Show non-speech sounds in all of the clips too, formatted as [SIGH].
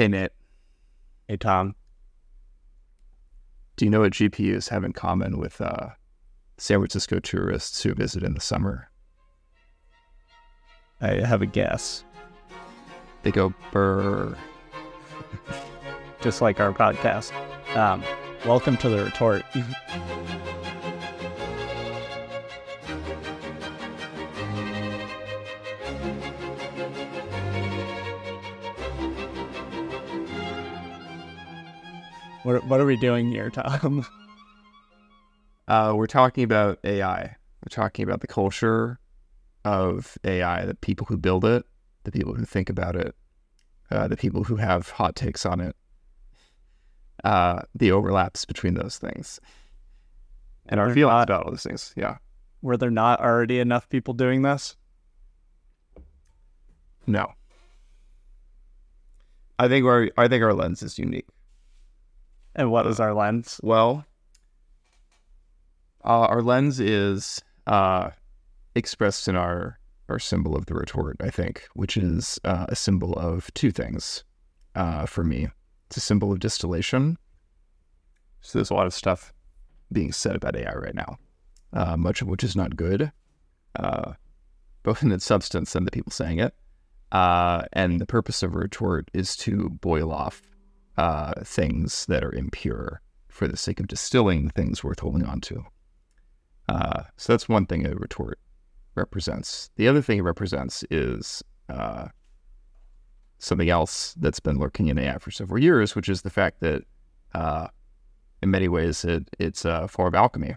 Hey, Nate. Hey, Tom. Do you know what GPUs have in common with uh, San Francisco tourists who visit in the summer? I have a guess. They go burr. Just like our podcast. Um, welcome to the retort. [LAUGHS] what, what are we doing here, Tom? [LAUGHS] Uh, we're talking about AI. We're talking about the culture of AI, the people who build it, the people who think about it, uh, the people who have hot takes on it, uh, the overlaps between those things, and our feelings not- about all those things. Yeah. Were there not already enough people doing this? No. I think our I think our lens is unique. And what is our lens? Well, uh, our lens is uh, expressed in our our symbol of the retort, I think, which is uh, a symbol of two things uh, for me. It's a symbol of distillation. So there's a lot of stuff being said about AI right now, uh, much of which is not good, uh, both in its substance and the people saying it. And the purpose of a retort is to boil off uh, things that are impure for the sake of distilling things worth holding on to. Uh, so that's one thing a retort represents. The other thing it represents is uh, something else that's been lurking in AI for several years, which is the fact that uh, in many ways it, it's a form of alchemy.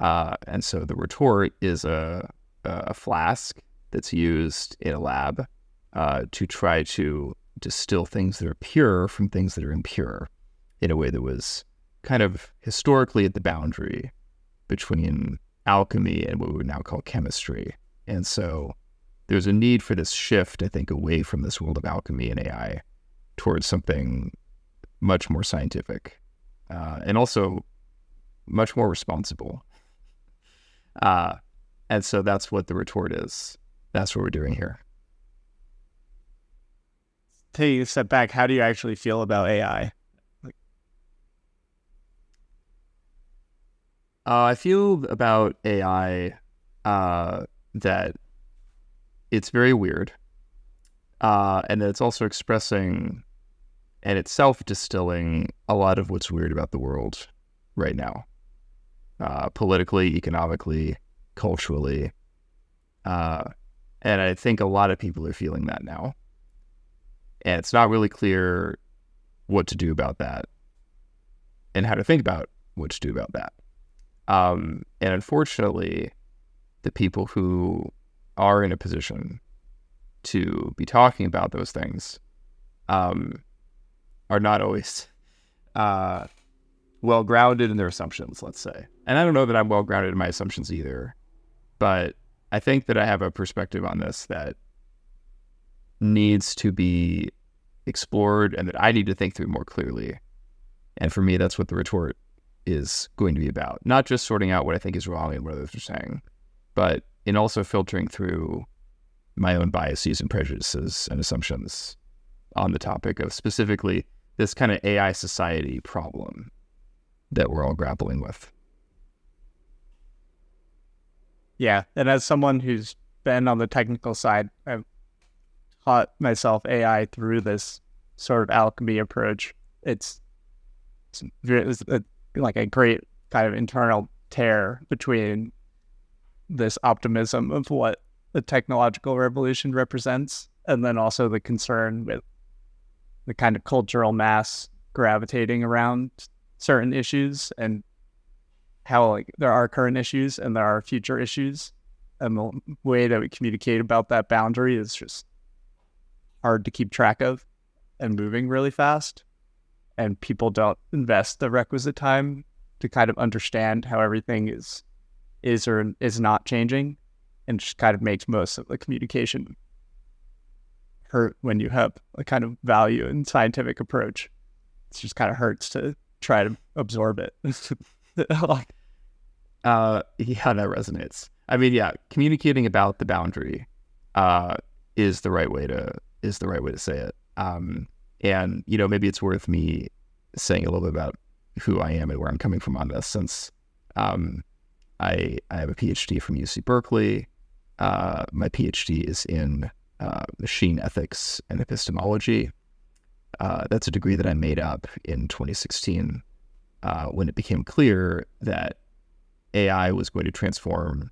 Uh, and so the retort is a, a flask that's used in a lab uh, to try to distill things that are pure from things that are impure in a way that was kind of historically at the boundary between alchemy and what we would now call chemistry. And so there's a need for this shift, I think, away from this world of alchemy and AI towards something much more scientific uh, and also much more responsible. Uh, and so that's what the retort is. That's what we're doing here. Taking a step back, how do you actually feel about AI? Uh, I feel about AI uh, that it's very weird, uh, and that it's also expressing and itself distilling a lot of what's weird about the world right now, uh, politically, economically, culturally, uh, and I think a lot of people are feeling that now, and it's not really clear what to do about that and how to think about what to do about that. Um, and unfortunately, the people who are in a position to be talking about those things um, are not always uh, well grounded in their assumptions, let's say. And I don't know that I'm well grounded in my assumptions either, but I think that I have a perspective on this that needs to be explored and that I need to think through more clearly. And for me, that's what the retort is going to be about. Not just sorting out what I think is wrong and what others are saying, but in also filtering through my own biases and prejudices and assumptions on the topic of specifically this kind of AI society problem that we're all grappling with. Yeah, and as someone who's been on the technical side, I've taught myself AI through this sort of alchemy approach. It's it's, a, like a great kind of internal tear between this optimism of what the technological revolution represents, and then also the concern with the kind of cultural mass gravitating around certain issues and how like there are current issues and there are future issues and the way that we communicate about that boundary is just hard to keep track of and moving really fast. And people don't invest the requisite time to kind of understand how everything is is or is not changing and just kind of makes most of the communication hurt when you have a kind of value and scientific approach. It just kind of hurts to try to absorb it. [LAUGHS] Uh, yeah, that resonates. I mean, yeah, communicating about the boundary uh, is the right way to is the right way to say it. Um, And, you know, maybe it's worth me saying a little bit about who I am and where I'm coming from on this, since um, I, I have a PhD from UC Berkeley. Uh, my PhD is in uh, machine ethics and epistemology. Uh, that's a degree that I made up in 2016 uh, when it became clear that AI was going to transform,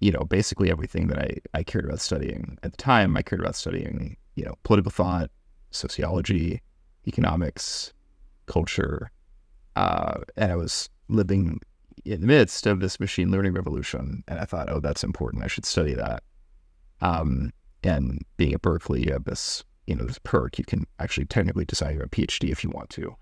you know, basically everything that I, I cared about studying. At the time, I cared about studying, you know, political thought, sociology, economics, culture. Uh, and I was living in the midst of this machine learning revolution. And I thought, oh, that's important. I should study that. Um, and being at Berkeley, you have this, you know, this perk. You can actually technically decide you're a PhD if you want to.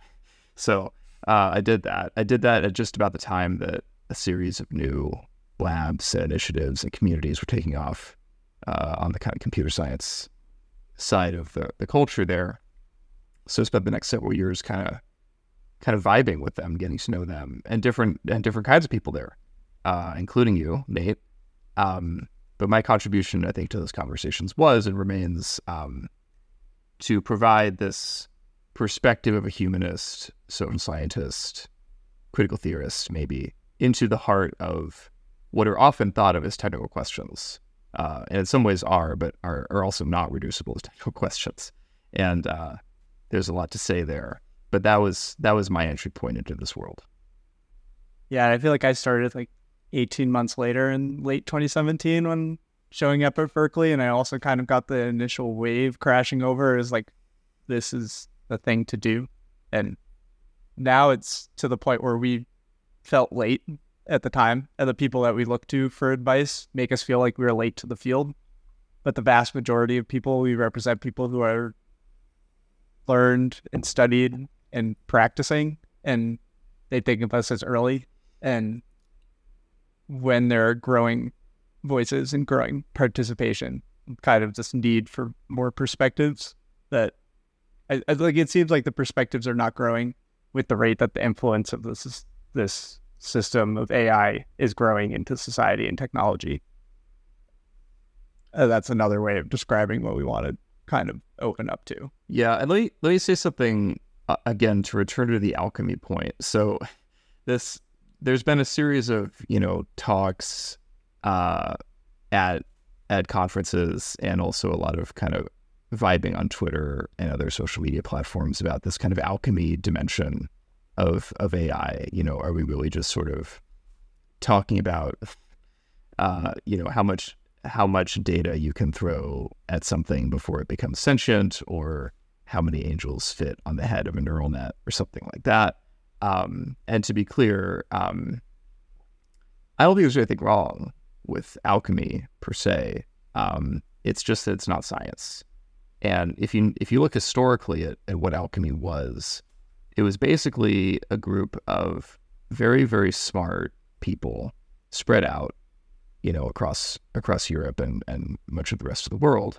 So uh, I did that. I did that at just about the time that a series of new labs and initiatives and communities were taking off uh, on the kind of computer science side of the, the culture there. So I spent the next several years kind of kind of vibing with them, getting to know them, and different and different kinds of people there, uh, including you, Nate. Um, but my contribution, I think, to those conversations was and remains um, to provide this perspective of a humanist, social scientist, critical theorist, maybe, into the heart of what are often thought of as technical questions. Uh, and in some ways are, but are, are also not reducible to [LAUGHS] technical questions. And uh, there's a lot to say there. But that was that was my entry point into this world. Yeah, I feel like I started like 18 months later in late 2017 when showing up at Berkeley, and I also kind of got the initial wave crashing over as like this is the thing to do, and now it's to the point where we felt late at the time, and the people that we look to for advice make us feel like we are late to the field. But the vast majority of people we represent people who are learned and studied and practicing, and they think of us as early. And when there are growing voices and growing participation, kind of this need for more perspectives that I, I like it seems like the perspectives are not growing with the rate that the influence of this is, this system of AI is growing into society and technology. Uh, that's another way of describing what we want to kind of open up to. Yeah, and let me let me say something uh, again to return to the alchemy point. So this there's been a series of you know talks uh, at at conferences and also a lot of kind of vibing on Twitter and other social media platforms about this kind of alchemy dimension of of AI. You know, are we really just sort of talking about uh, you know how much how much data you can throw at something before it becomes sentient, or how many angels fit on the head of a neural net, or something like that? Um, and to be clear, um, I don't think there's anything wrong with alchemy per se. Um, it's just that it's not science. And if you if you look historically at, at what alchemy was, it was basically a group of very very smart people spread out, you know, across across Europe and and much of the rest of the world,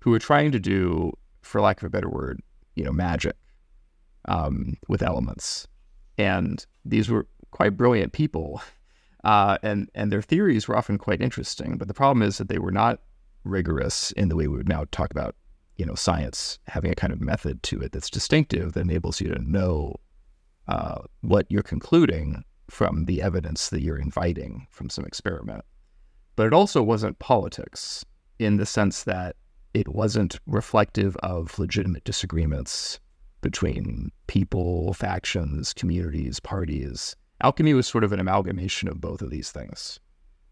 who were trying to do, for lack of a better word, you know, magic um, with elements. And these were quite brilliant people, uh, and and their theories were often quite interesting. But the problem is that they were not rigorous in the way we would now talk about you know science having a kind of method to it that's distinctive that enables you to know uh, what you're concluding from the evidence that you're inviting from some experiment. But it also wasn't politics in the sense that it wasn't reflective of legitimate disagreements between people, factions, communities, parties. Alchemy was sort of an amalgamation of both of these things.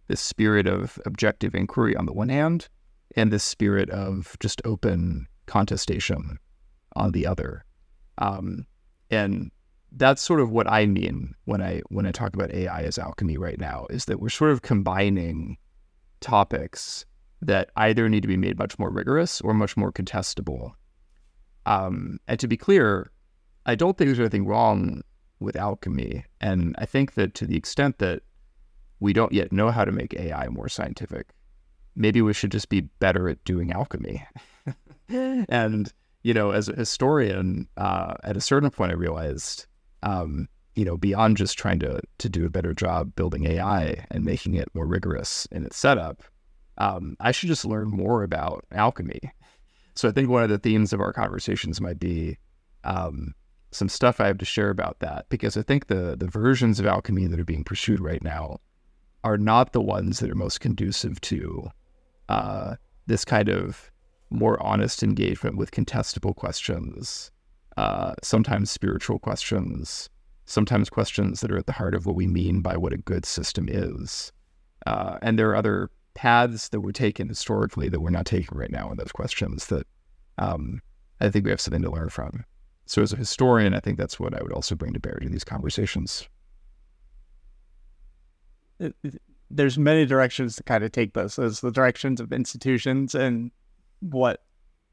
This spirit of objective inquiry on the one hand, and this spirit of just open contestation on the other. Um, and that's sort of what I mean when I when I talk about AI as alchemy right now is that we're sort of combining topics that either need to be made much more rigorous or much more contestable. Um, and to be clear, I don't think there's anything wrong with alchemy. And I think that to the extent that we don't yet know how to make AI more scientific, maybe we should just be better at doing alchemy. [LAUGHS] and you know, as a historian, uh, at a certain point, I realized, um, you know, beyond just trying to to do a better job building AI and making it more rigorous in its setup, um, I should just learn more about alchemy. So I think one of the themes of our conversations might be um, some stuff I have to share about that because I think the the versions of alchemy that are being pursued right now are not the ones that are most conducive to uh, this kind of more honest engagement with contestable questions, uh, sometimes spiritual questions, sometimes questions that are at the heart of what we mean by what a good system is. Uh, and there are other paths that were taken historically that we're not taking right now in those questions that um, I think we have something to learn from. So, as a historian, I think that's what I would also bring to bear to these conversations. There's many directions to kind of take this. There's the directions of institutions and what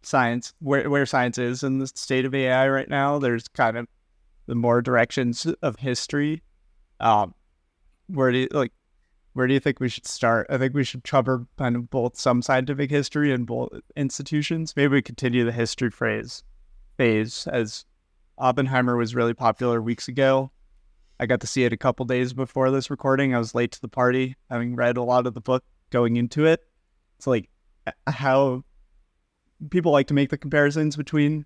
science, where where science is in the state of AI right now. There's kind of the more directions of history. Um, where do you like? Where do you think we should start? I think we should cover kind of both some scientific history and both institutions. Maybe we continue the history phrase phase as Oppenheimer was really popular weeks ago. I got to see it a couple days before this recording. I was late to the party, having read a lot of the book going into it. It's like how people like to make the comparisons between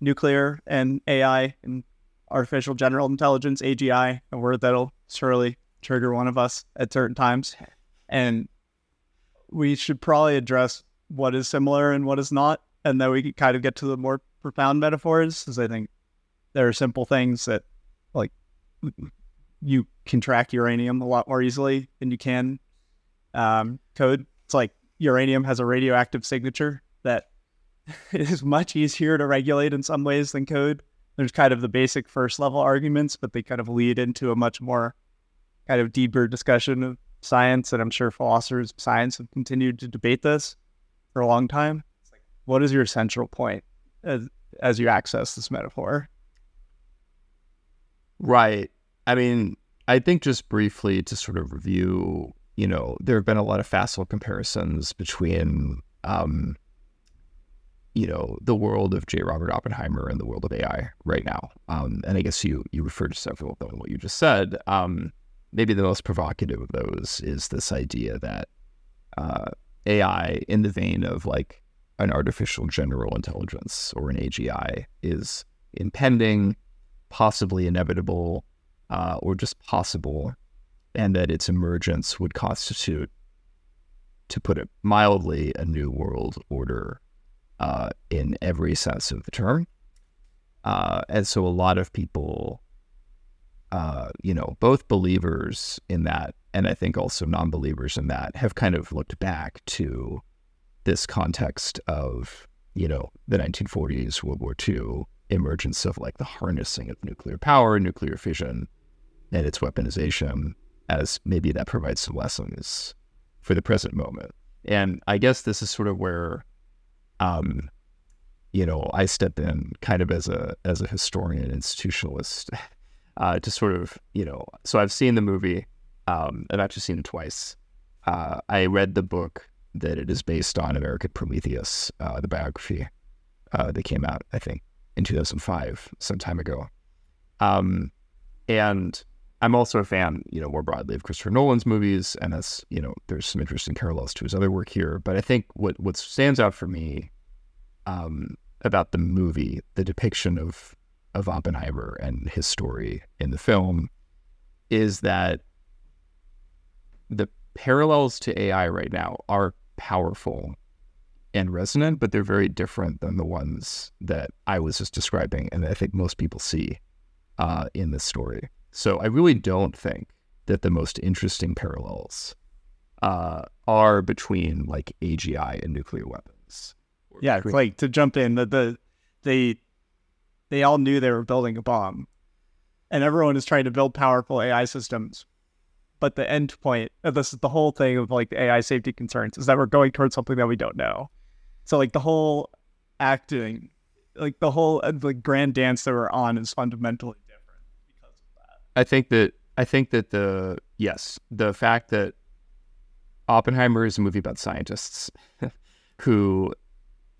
nuclear and AI and artificial general intelligence, AGI, a word that'll surely trigger one of us at certain times. And we should probably address what is similar and what is not. And then we can kind of get to the more profound metaphors, because I think there are simple things that, like, you can track uranium a lot more easily than you can um, code. It's like uranium has a radioactive signature that [LAUGHS] is much easier to regulate in some ways than code. There's kind of the basic first level arguments, but they kind of lead into a much more kind of deeper discussion of science. And I'm sure philosophers of science have continued to debate this for a long time. What is your central point as, as you access this metaphor? Right. I mean, I think just briefly to sort of review, you know, there have been a lot of facile comparisons between um, you know the world of J. Robert Oppenheimer and the world of AI right now. Um, and I guess you you referred to several of them. What you just said, um, maybe the most provocative of those is this idea that uh, AI, in the vein of like an artificial general intelligence or an AGI, is impending, possibly inevitable, uh, or just possible, and that its emergence would constitute, to put it mildly, a new world order uh, in every sense of the term. Uh, and so a lot of people, uh, you know, both believers in that, and I think also non believers in that, have kind of looked back to this context of, you know, the 1940s, World War II, emergence of like the harnessing of nuclear power, nuclear fission, and its weaponization, as maybe that provides some lessons for the present moment. And I guess this is sort of where um, you know, I step in kind of as a as a historian, institutionalist, [LAUGHS] uh, to sort of, you know, so I've seen the movie. Um, I've actually seen it twice. Uh, I read the book that it is based on, American Prometheus, uh, the biography uh, that came out, I think, in 2005, some time ago. Um, and I'm also a fan, you know, more broadly of Christopher Nolan's movies, and that's, you know, there's some interesting parallels to his other work here. But I think what what stands out for me um, about the movie, the depiction of of Oppenheimer and his story in the film, is that the parallels to AI right now are powerful and resonant, but they're very different than the ones that I was just describing, and I think most people see uh, in this story. So I really don't think that the most interesting parallels uh, are between like AGI and nuclear weapons. Yeah, between... like to jump in, the, the they they all knew they were building a bomb, and everyone is trying to build powerful AI systems. But the end point, of this is the whole thing of like the AI safety concerns, is that we're going towards something that we don't know. So like the whole acting, like the whole uh, like grand dance that we're on is fundamentally I think that I think that the yes, the fact that Oppenheimer is a movie about scientists [LAUGHS] who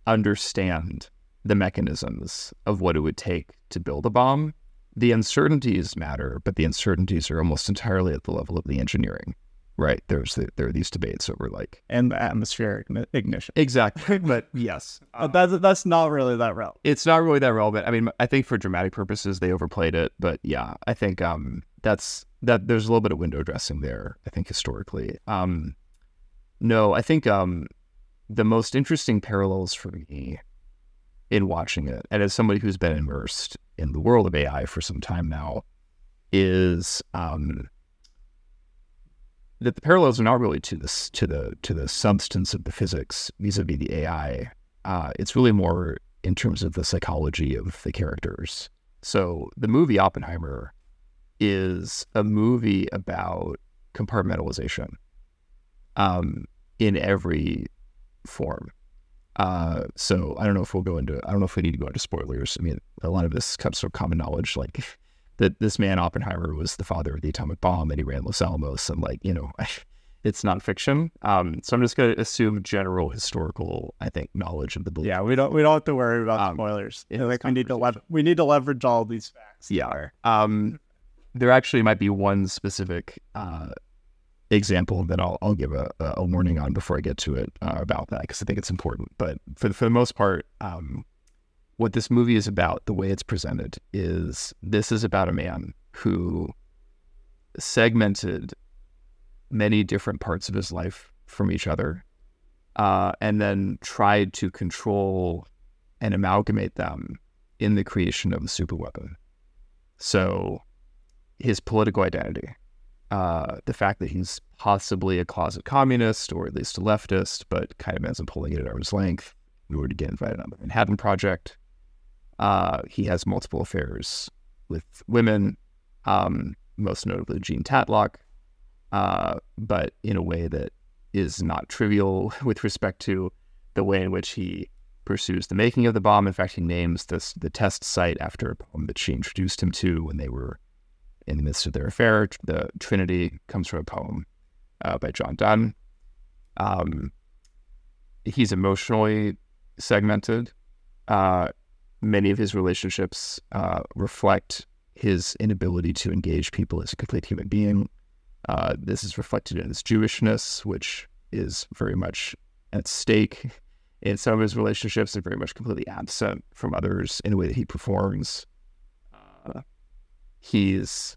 understand the mechanisms of what it would take to build a bomb. The uncertainties matter, but the uncertainties are almost entirely at the level of the engineering. Right? There's the, there are these debates over like and the atmospheric ignition. exactly, [LAUGHS] but yes, [LAUGHS] But that's that's not really that relevant. it's not really that relevant. I mean, I think for dramatic purposes they overplayed it, but yeah, I think um that's that there's a little bit of window dressing there. I think historically, um, no, I think um the most interesting parallels for me in watching it, and as somebody who's been immersed in the world of AI for some time now, is um that the parallels are not really to this to the to the substance of the physics vis-a-vis the AI. Uh, it's really more in terms of the psychology of the characters. So the movie Oppenheimer is a movie about compartmentalization um, in every form. Uh, so I don't know if we'll go into I don't know if we need to go into spoilers. I mean, a lot of this comes from common knowledge, like that this man Oppenheimer was the father of the atomic bomb and he ran Los Alamos, and like you know, [LAUGHS] it's not fiction. Um, so I'm just going to assume general historical, I think, knowledge of the book. Yeah, we don't we don't have to worry about Um, spoilers. like we need to we need to leverage all these facts. Yeah. Um, there actually might be one specific uh, example that I'll, I'll give a, a warning on before I get to it uh, about that because I think it's important. But for the, for the most part, um, what this movie is about, the way it's presented, is this is about a man who segmented many different parts of his life from each other uh, and then tried to control and amalgamate them in the creation of a superweapon. So his political identity, uh, the fact that he's possibly a closet communist or at least a leftist, but kind of ends up pulling it at arm's length in order to get invited on the Manhattan Project. Uh, he has multiple affairs with women, um, most notably Jean Tatlock, uh, but in a way that is not trivial [LAUGHS] with respect to the way in which he pursues the making of the bomb. In fact, he names this the test site after a poem that she introduced him to when they were in the midst of their affair. The Trinity comes from a poem uh, by John Donne. Um, he's emotionally segmented. Uh, many of his relationships uh, reflect his inability to engage people as a complete human being. Uh, this is reflected in his Jewishness, which is very much at stake in some of his relationships and very much completely absent from others in the way that he performs. Uh, he's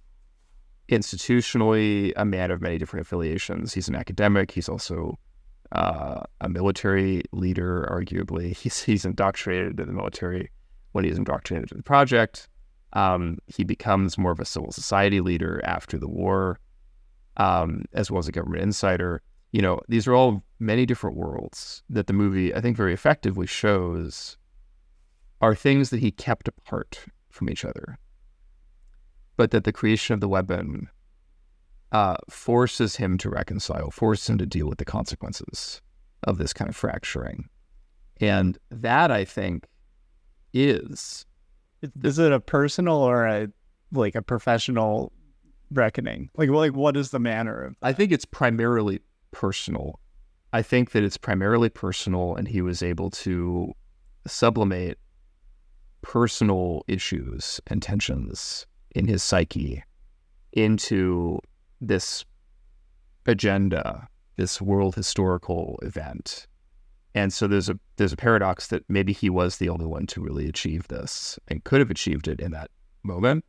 institutionally a man of many different affiliations. He's an academic. He's also uh, a military leader, arguably. [LAUGHS] He's, he's indoctrinated in the military when he's indoctrinated in the project. Um, he becomes more of a civil society leader after the war, um, as well as a government insider you know, these are all many different worlds that the movie, I think, very effectively shows are things that he kept apart from each other, but that the creation of the weapon uh, forces him to reconcile, forces him to deal with the consequences of this kind of fracturing. And that, I think, is Is it a personal or a like a professional reckoning? Like, like what is the manner of? I think it's primarily personal. I think that it's primarily personal, and he was able to sublimate personal issues and tensions in his psyche into this agenda, this world historical event. And so there's a there's a paradox that maybe he was the only one to really achieve this and could have achieved it in that moment,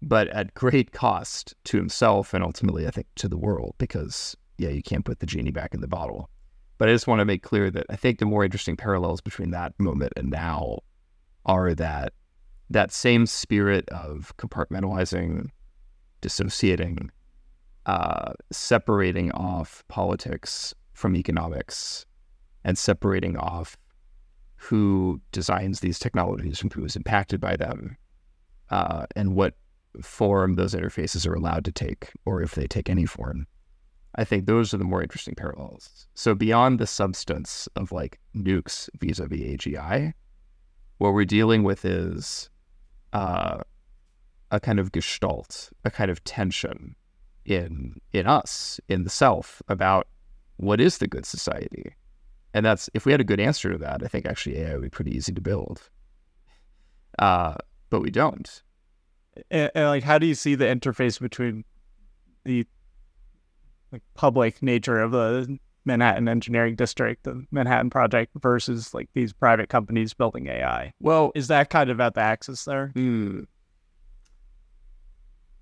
but at great cost to himself and ultimately I think to the world because yeah, you can't put the genie back in the bottle. But I just want to make clear that I think the more interesting parallels between that moment and now are that that same spirit of compartmentalizing, dissociating, uh, separating off politics from economics, and separating off who designs these technologies from who is impacted by them, uh, and what form those interfaces are allowed to take, or if they take any form. I think those are the more interesting parallels. So beyond the substance of like nukes vis-a-vis AGI, what we're dealing with is uh, a kind of gestalt, a kind of tension in in us, in the self, about what is the good society. And that's if we had a good answer to that, I think actually AI would be pretty easy to build. Uh, but we don't. And, and like, how do you see the interface between the like public nature of the Manhattan Engineering District, the Manhattan Project, versus like these private companies building AI. Well, Is that kind of at the axis there? Hmm.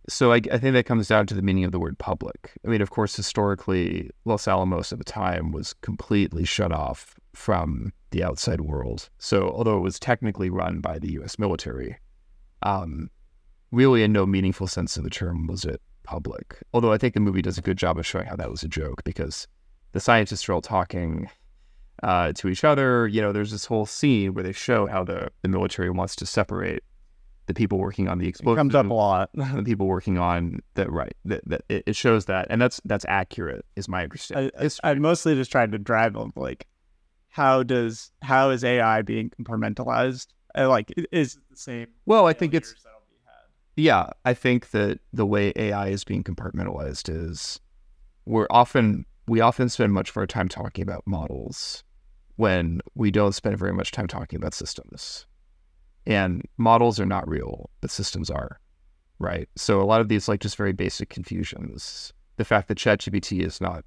So I, I think that comes down to the meaning of the word public. I mean, of course, historically, Los Alamos at the time was completely shut off from the outside world. So although it was technically run by the U.S. military, um, really in no meaningful sense of the term was it public. Although I think the movie does a good job of showing how that was a joke because the scientists are all talking uh, to each other. You know, there's this whole scene where they show how the, the military wants to separate the people working on the It explosives, comes up a lot. [LAUGHS] the people working on that. Right, that, that it, it shows that, and that's that's accurate, is my understanding. I, I, I'm mostly just trying to drive them like how does how is AI being compartmentalized? Like is it the same? well, I think it's failures that'll be had? yeah. I think that the way AI is being compartmentalized is we're often we often spend much of our time talking about models when we don't spend very much time talking about systems. And models are not real, but systems are, right? So a lot of these like just very basic confusions. The fact that ChatGPT is not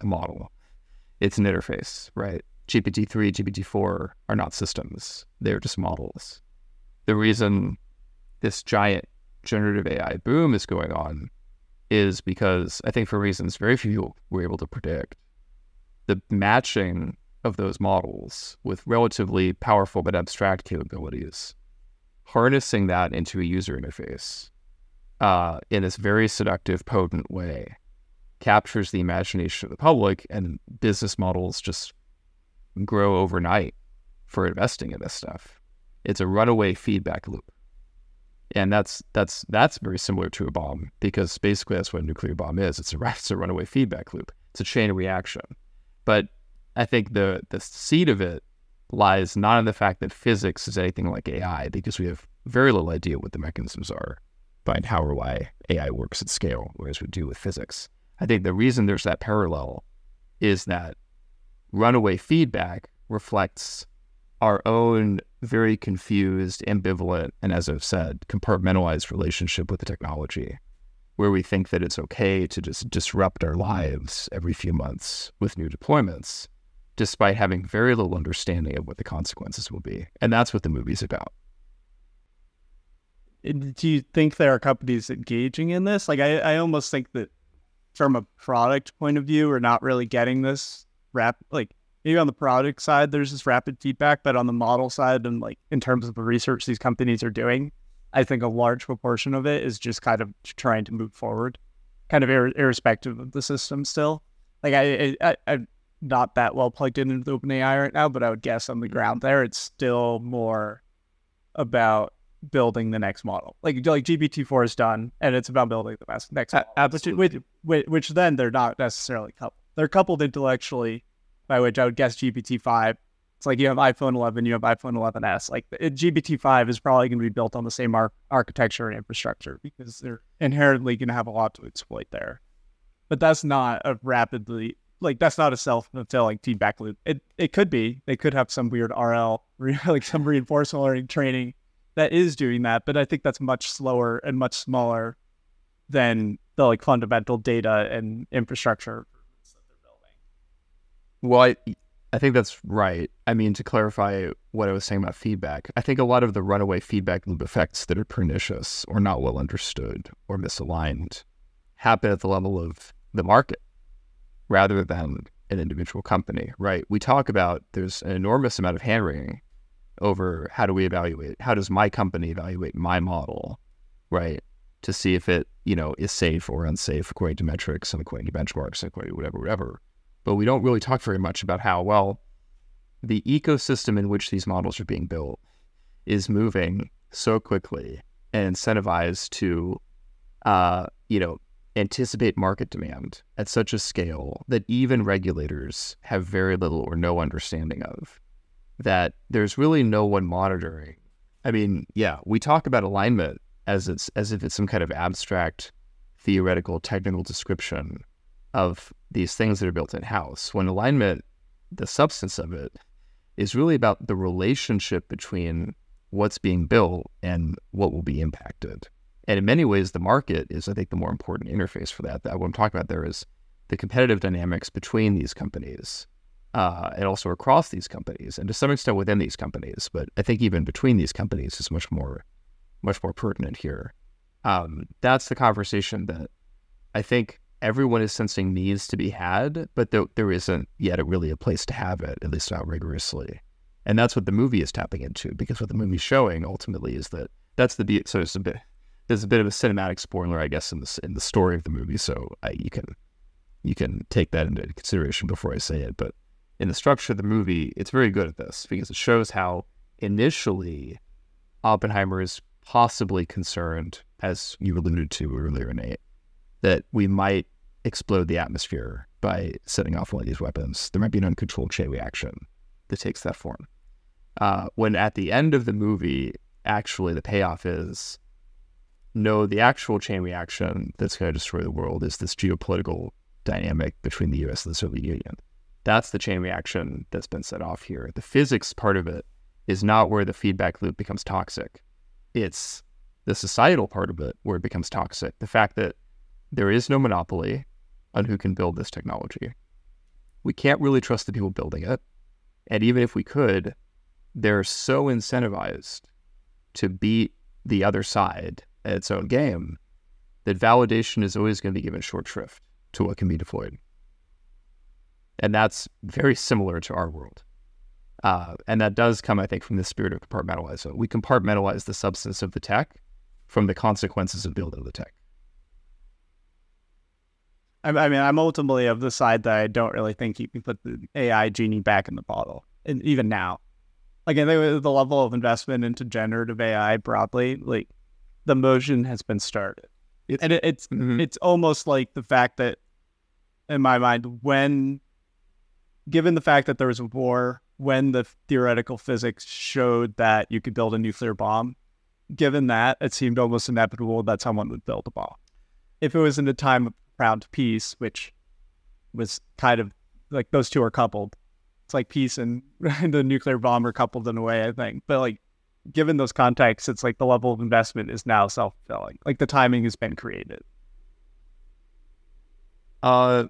a model, it's an interface, right? GPT-3, GPT-4 are not systems. They're just models. The reason this giant generative AI boom is going on is because I think for reasons very few were able to predict, the matching of those models with relatively powerful but abstract capabilities, harnessing that into a user interface uh, in this very seductive, potent way, captures the imagination of the public, and business models just grow overnight for investing in this stuff. It's a runaway feedback loop. And that's that's that's very similar to a bomb because basically that's what a nuclear bomb is. It's a [LAUGHS] it's a runaway feedback loop. It's a chain reaction. But I think the the seed of it lies not in the fact that physics is anything like AI because we have very little idea what the mechanisms are behind how or why AI works at scale, whereas we do with physics. I think the reason there's that parallel is that runaway feedback reflects our own very confused, ambivalent, and as I've said, compartmentalized relationship with the technology, where we think that it's okay to just disrupt our lives every few months with new deployments, despite having very little understanding of what the consequences will be. And that's what the movie's about. Do you think there are companies engaging in this? Like I, I almost think that from a product point of view, we're not really getting this rap like maybe on the product side there's this rapid feedback, but on the model side and like in terms of the research these companies are doing, I think a large proportion of it is just kind of trying to move forward, kind of ir- irrespective of the system still. Like I, I, I not that well plugged in into OpenAI right now, but I would guess on the ground there it's still more about building the next model. Like like GPT four is done, and it's about building the best next absolutely. Which, which, which then they're not necessarily coupled. They're coupled intellectually, by which I would guess GPT five. It's like you have iPhone 11, you have iPhone 11s. Like it, GPT five is probably going to be built on the same ar- architecture and infrastructure because they're inherently going to have a lot to exploit there. But that's not a rapidly like that's not a self uh, fulfilling feedback loop. It it could be. They could have some weird RL [LAUGHS] like some reinforcement learning training that is doing that, but I think that's much slower and much smaller than the like fundamental data and infrastructure that they're building. Well, I, I think that's right. I mean, to clarify what I was saying about feedback, I think a lot of the runaway feedback loop effects that are pernicious or not well understood or misaligned happen at the level of the market rather than an individual company, right? We talk about there's an enormous amount of hand wringing over how do we evaluate, how does my company evaluate my model, right? To see if it, you know, is safe or unsafe according to metrics and according to benchmarks and according to whatever, whatever but we don't really talk very much about how well the ecosystem in which these models are being built is moving so quickly and incentivized to, uh, you know, anticipate market demand at such a scale that even regulators have very little or no understanding of. That there's really no one monitoring. I mean, yeah, we talk about alignment as it's as if it's some kind of abstract, theoretical, technical description of these things that are built in house. When alignment, the substance of it, is really about the relationship between what's being built and what will be impacted. And in many ways, the market is, I think, the more important interface for that. That what I'm talking about there is the competitive dynamics between these companies uh, and also across these companies, and to some extent within these companies. But I think even between these companies is much more, much more pertinent here. Um, that's the conversation that I think everyone is sensing needs to be had, but there, there isn't yet a, really a place to have it, at least not rigorously. And that's what the movie is tapping into, because what the movie's showing ultimately is that that's the so it's a bit there's a bit of a cinematic spoiler, I guess, in the in the story of the movie. So I, you can you can take that into consideration before I say it. But in the structure of the movie, it's very good at this because it shows how initially Oppenheimer is possibly concerned, as you alluded to earlier, Nate, that we might explode the atmosphere by setting off one of these weapons. There might be an uncontrolled chain reaction that takes that form. Uh, when at the end of the movie, actually the payoff is no, the actual chain reaction that's going to destroy the world is this geopolitical dynamic between the US and the Soviet Union. That's the chain reaction that's been set off here. The physics part of it is not where the feedback loop becomes toxic. It's the societal part of it where it becomes toxic. The fact that there is no monopoly on who can build this technology. We can't really trust the people building it. And even if we could, they're so incentivized to beat the other side its own game that validation is always going to be given short shrift to what can be deployed. And that's very similar to our world. Uh, and that does come, I think, from the spirit of compartmentalizing. We compartmentalize the substance of the tech from the consequences of building the tech. I mean, I'm ultimately of the side that I don't really think you can put the AI genie back in the bottle, and even now, like I think the level of investment into generative AI broadly, like the motion has been started, it, and it, it's mm-hmm. it's almost like the fact that, in my mind, when given the fact that there was a war, when the theoretical physics showed that you could build a nuclear bomb, given that, it seemed almost inevitable that someone would build a bomb. If it was in a time of proud peace, which was kind of like those two are coupled. It's like peace and [LAUGHS] the nuclear bomb are coupled in a way, I think. But like given those contexts, it's like the level of investment is now self fulfilling. Like the timing has been created. Uh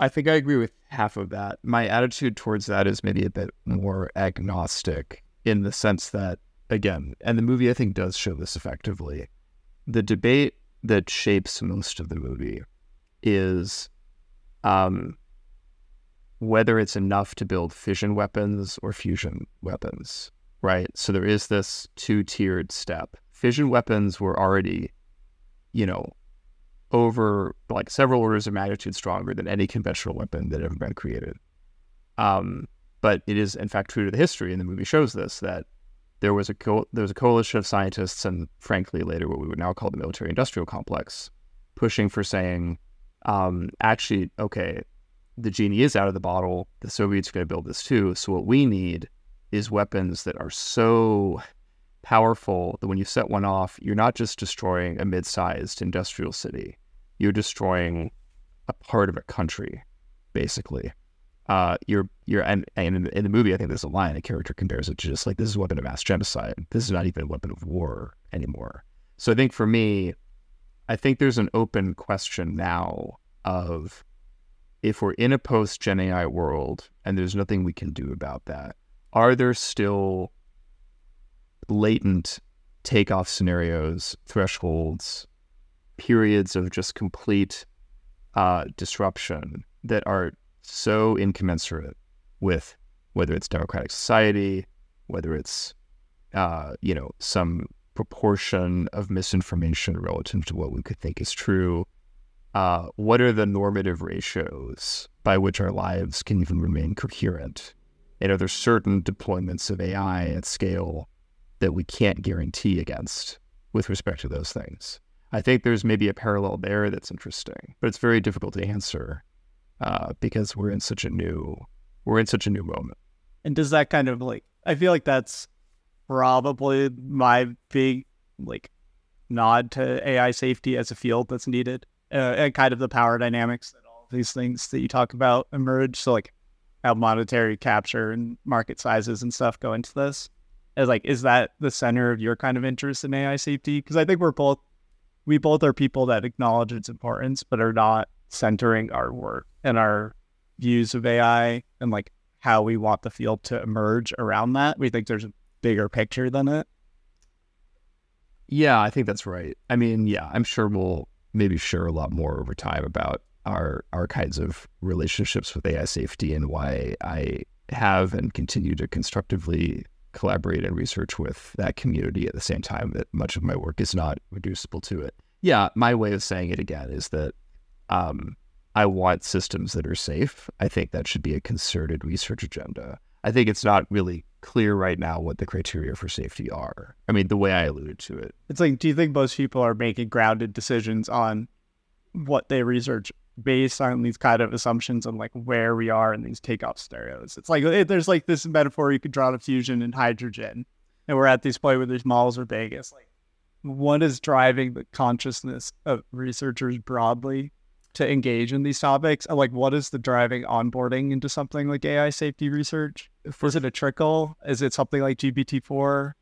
I think I agree with half of that. My attitude towards that is maybe a bit more agnostic in the sense that, again, and the movie I think does show this effectively. The debate that shapes most of the movie is um, whether it's enough to build fission weapons or fusion weapons, right? So there is this two tiered step. Fission weapons were already, you know, over like several orders of magnitude stronger than any conventional weapon that ever been created. Um, but it is in fact true to the history, and the movie shows this that there was a co- there was a coalition of scientists, and frankly later what we would now call the military-industrial complex, pushing for saying, um, actually, okay, the genie is out of the bottle. The Soviets are going to build this too. So what we need is weapons that are so powerful that when you set one off, you're not just destroying a mid-sized industrial city you're destroying a part of a country, basically. Uh, you're you're and, and in, in, the movie, I think there's a line a character compares it to just like this is a weapon of mass genocide. This is not even a weapon of war anymore. So I think for me, I think there's an open question now of if we're in a post Gen AI world and there's nothing we can do about that, are there still latent takeoff scenarios, thresholds, periods of just complete uh, disruption that are so incommensurate with whether it's democratic society, whether it's uh, you know some proportion of misinformation relative to what we could think is true. Uh, what are the normative ratios by which our lives can even remain coherent? And are there certain deployments of AI at scale that we can't guarantee against with respect to those things? I think there's maybe a parallel there that's interesting, but it's very difficult to answer uh, because we're in such a new we're in such a new moment. And does that kind of like I feel like that's probably my big like nod to AI safety as a field that's needed, uh, and kind of the power dynamics that all these things that you talk about emerge. So like how monetary capture and market sizes and stuff go into this. As like, is that the center of your kind of interest in AI safety? Because I think we're both we both are people that acknowledge its importance, but are not centering our work and our views of AI and like how we want the field to emerge around that. We think there's a bigger picture than it. Yeah, I think that's right. I mean, yeah, I'm sure we'll maybe share a lot more over time about our our kinds of relationships with AI safety and why I have and continue to constructively collaborate and research with that community at the same time that much of my work is not reducible to it. Yeah, my way of saying it again is that um, I want systems that are safe. I think that should be a concerted research agenda. I think it's not really clear right now what the criteria for safety are. I mean, the way I alluded to it. It's like, do you think most people are making grounded decisions on what they research based on these kind of assumptions on like where we are in these takeoff scenarios? It's like it, there's like this metaphor you could draw to fusion and hydrogen, and we're at this point where these models are. It's like, what is driving the consciousness of researchers broadly to engage in these topics? And like, what is the driving onboarding into something like AI safety research? is it a trickle? Is it something like GPT four?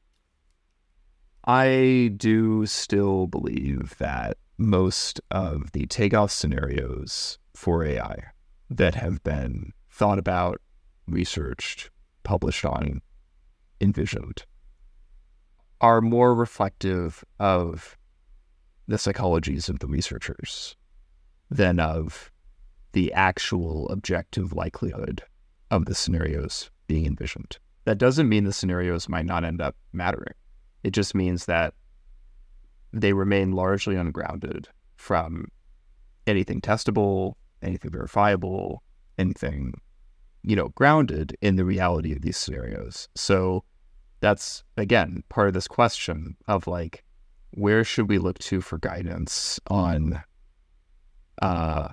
I do still believe that most of the takeoff scenarios for AI that have been thought about, researched, published on, envisioned are more reflective of the psychologies of the researchers than of the actual objective likelihood of the scenarios being envisioned. That doesn't mean the scenarios might not end up mattering. It just means that they remain largely ungrounded from anything testable, anything verifiable, anything, you know, grounded in the reality of these scenarios. So that's again part of this question of like, where should we look to for guidance on uh,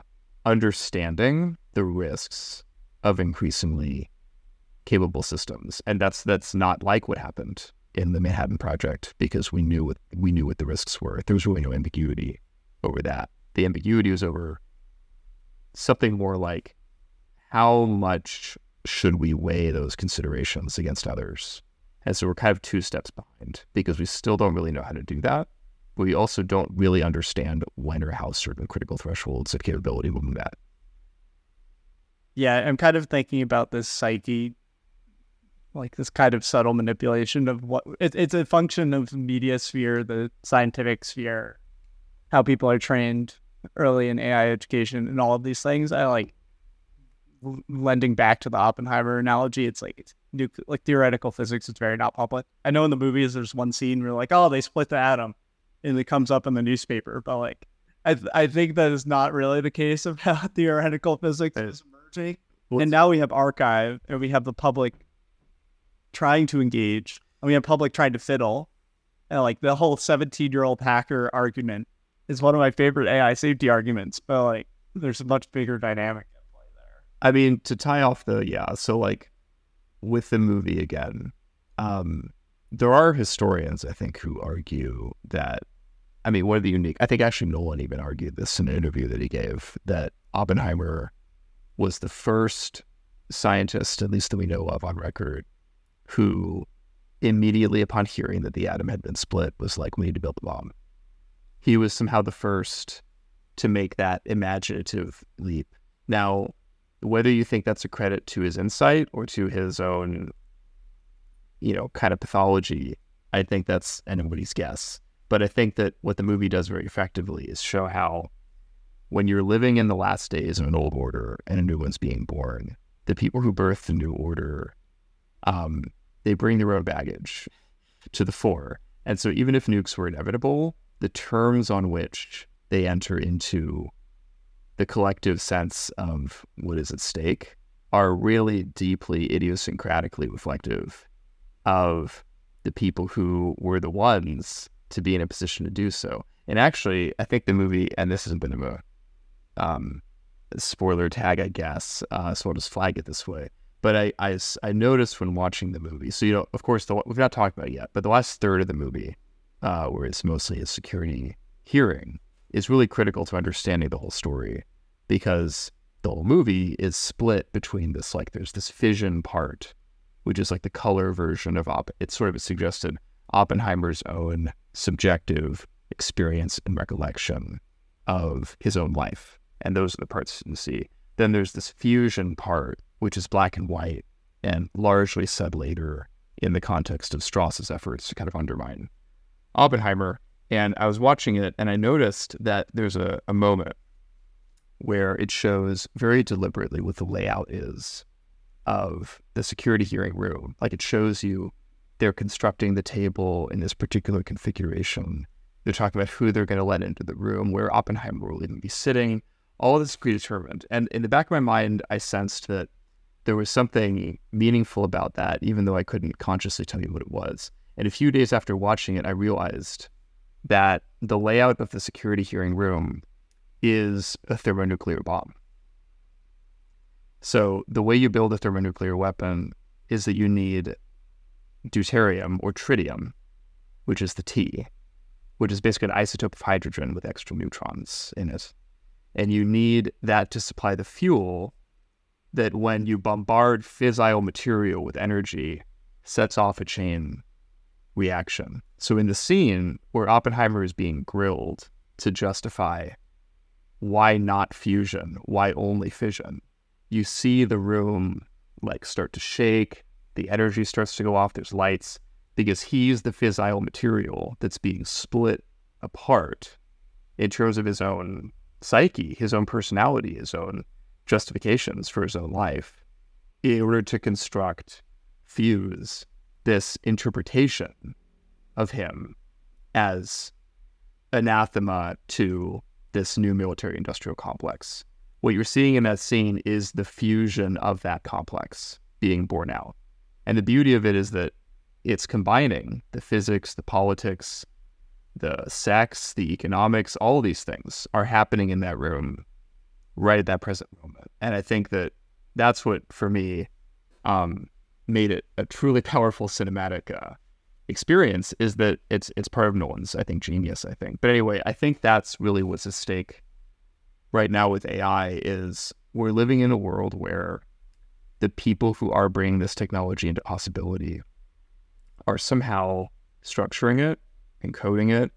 understanding the risks of increasingly capable systems, and that's that's not like what happened in the Manhattan Project because we knew what we knew what the risks were. There was really no ambiguity over that. The ambiguity was over something more like how much should we weigh those considerations against others? And so we're kind of two steps behind because we still don't really know how to do that we also don't really understand when or how certain critical thresholds of capability will be met. Yeah, I'm kind of thinking about this psyche, like this kind of subtle manipulation of what it, it's a function of media sphere, the scientific sphere, how people are trained early in AI education, and all of these things. I like lending back to the Oppenheimer analogy. It's like it's like theoretical physics. It's very not public. I know in the movies there's one scene where like, oh, they split the atom and it comes up in the newspaper. But like, I th- I think that is not really the case of [LAUGHS] how theoretical physics is emerging. What's... And now we have arXiv and we have the public trying to engage, and we have public trying to fiddle, and like the whole seventeen-year-old hacker argument is one of my favorite AI safety arguments. But like, there's a much bigger dynamic at play there. I mean, to tie off the yeah, so like with the movie again, um, there are historians I think who argue that I mean, one of the unique, I think actually Nolan even argued this in an interview that he gave that Oppenheimer was the first scientist, at least that we know of on record, who immediately upon hearing that the atom had been split was like, we need to build the bomb. He was somehow the first to make that imaginative leap. Now, whether you think that's a credit to his insight or to his own, you know, kind of pathology, I think that's anybody's guess. But I think that what the movie does very effectively is show how when you're living in the last days of an old order and a new one's being born, the people who birth the new order, um, they bring their own baggage to the fore. And so even if nukes were inevitable, the terms on which they enter into the collective sense of what is at stake are really deeply idiosyncratically reflective of the people who were the ones to be in a position to do so. And actually, I think the movie, and this isn't been a um, spoiler tag, I guess, uh, so I'll just flag it this way. But I, I, I noticed when watching the movie, so, you know, of course, the, we've not talked about it yet, but the last third of the movie, uh, where it's mostly a security hearing, is really critical to understanding the whole story because the whole movie is split between this, like, there's this fission part, which is like the color version of op. It's sort of suggested Oppenheimer's own subjective experience and recollection of his own life. And those are the parts you can see. Then there's this fusion part, which is black and white and largely said later in the context of Strauss's efforts to kind of undermine Oppenheimer. And I was watching it and I noticed that there's a, a moment where it shows very deliberately what the layout is of the security hearing room. Like it shows you they're constructing the table in this particular configuration. They're talking about who they're going to let into the room, where Oppenheimer will even be sitting. All of this is predetermined. And in the back of my mind, I sensed that there was something meaningful about that, even though I couldn't consciously tell you what it was. And a few days after watching it, I realized that the layout of the security hearing room is a thermonuclear bomb. So the way you build a thermonuclear weapon is that you need deuterium or tritium, which is the T, which is basically an isotope of hydrogen with extra neutrons in it. And you need that to supply the fuel that when you bombard fissile material with energy sets off a chain reaction. So in the scene where Oppenheimer is being grilled to justify why not fusion, why only fission, you see the room like start to shake, the energy starts to go off, there's lights, because he's the fissile material that's being split apart in terms of his own psyche, his own personality, his own justifications for his own life, in order to construct, fuse this interpretation of him as anathema to this new military industrial complex. What you're seeing in that scene is the fusion of that complex being born out. And the beauty of it is that it's combining the physics, the politics, the sex, the economics, all of these things are happening in that room right at that present moment. And I think that that's what, for me, um, made it a truly powerful cinematic uh, experience is that it's it's part of Nolan's, I think, genius. I think, but anyway, I think that's really what's at stake right now with AI is we're living in a world where the people who are bringing this technology into possibility are somehow structuring it, encoding it,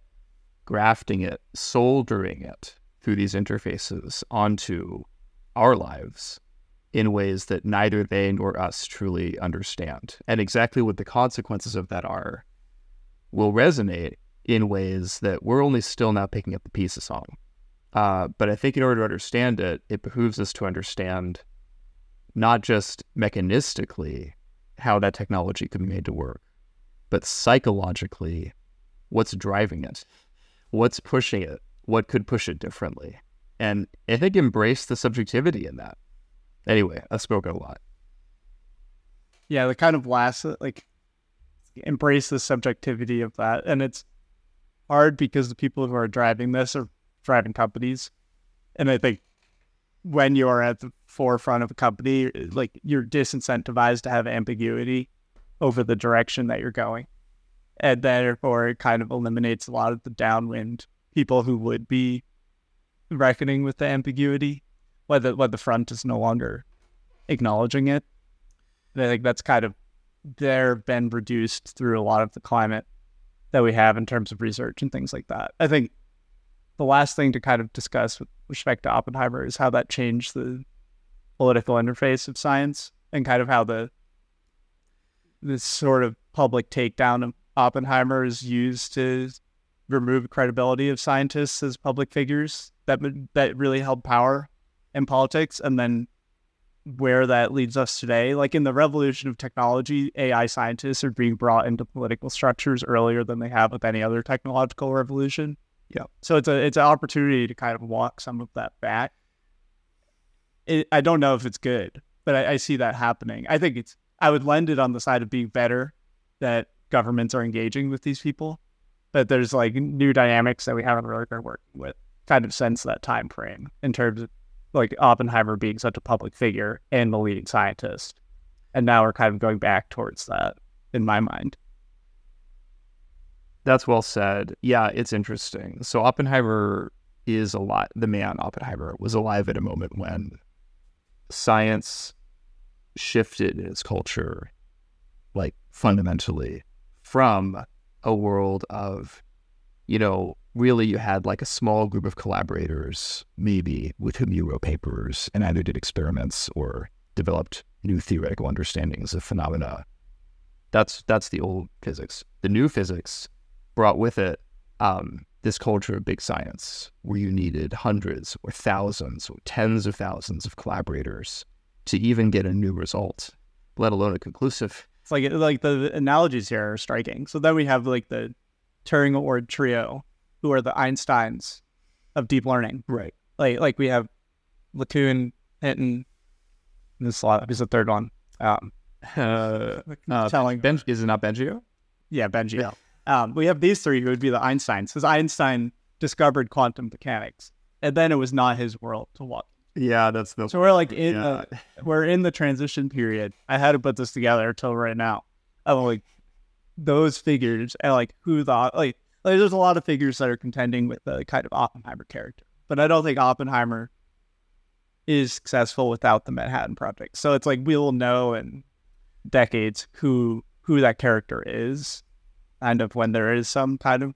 grafting it, soldering it through these interfaces onto our lives in ways that neither they nor us truly understand. And exactly what the consequences of that are will resonate in ways that we're only still now picking up the pieces on. Uh, but I think in order to understand it, it behooves us to understand not just mechanistically how that technology could be made to work, but psychologically what's driving it, what's pushing it, what could push it differently. And I think embrace the subjectivity in that. Anyway, I spoke a lot. Yeah, the kind of last like embrace the subjectivity of that. And it's hard because the people who are driving this are driving companies. And I think when you are at the forefront of a company, like you're disincentivized to have ambiguity over the direction that you're going. And therefore it kind of eliminates a lot of the downwind people who would be reckoning with the ambiguity whether when the front is no longer acknowledging it. I think that's kind of there been reduced through a lot of the climate that we have in terms of research and things like that. I think the last thing to kind of discuss with respect to Oppenheimer is how that changed the political interface of science and kind of how the this sort of public takedown of Oppenheimer is used to remove credibility of scientists as public figures that that really held power in politics and then where that leads us today. Like in the revolution of technology, AI scientists are being brought into political structures earlier than they have with any other technological revolution. Yeah. So it's a it's an opportunity to kind of walk some of that back. It, I don't know if it's good, but I, I see that happening. I think it's I would lend it on the side of being better that governments are engaging with these people, but there's like new dynamics that we haven't really been working with kind of since that time frame in terms of like Oppenheimer being such a public figure and the leading scientist. And now we're kind of going back towards that in my mind. That's well said. Yeah, it's interesting. So Oppenheimer is a lot the man Oppenheimer was alive at a moment when science shifted in its culture like fundamentally from a world of you know, really you had like a small group of collaborators, maybe with whom you wrote papers and either did experiments or developed new theoretical understandings of phenomena. That's that's the old physics. The new physics brought with it um, this culture of big science, where you needed hundreds or thousands or tens of thousands of collaborators to even get a new result, let alone a conclusive. It's like like the analogies here are striking. So then we have like the Turing Award trio, who are the Einsteins of deep learning. Right. Like like we have LeCun, Hinton, and this is the third one. Um, [LAUGHS] Uh, uh, telling ben, is it not Bengio? yeah, Benji. Um, we have these three who would be the Einsteins, because Einstein discovered quantum mechanics, and then it was not his world to walk. Yeah, that's the. So we're like in Yeah. the we're in the transition period. I had to put this together until right now. I'm like those figures and like who thought like, like there's a lot of figures that are contending with the kind of Oppenheimer character, but I don't think Oppenheimer is successful without the Manhattan Project. So it's like we'll know in decades who who that character is, kind of when there is some kind of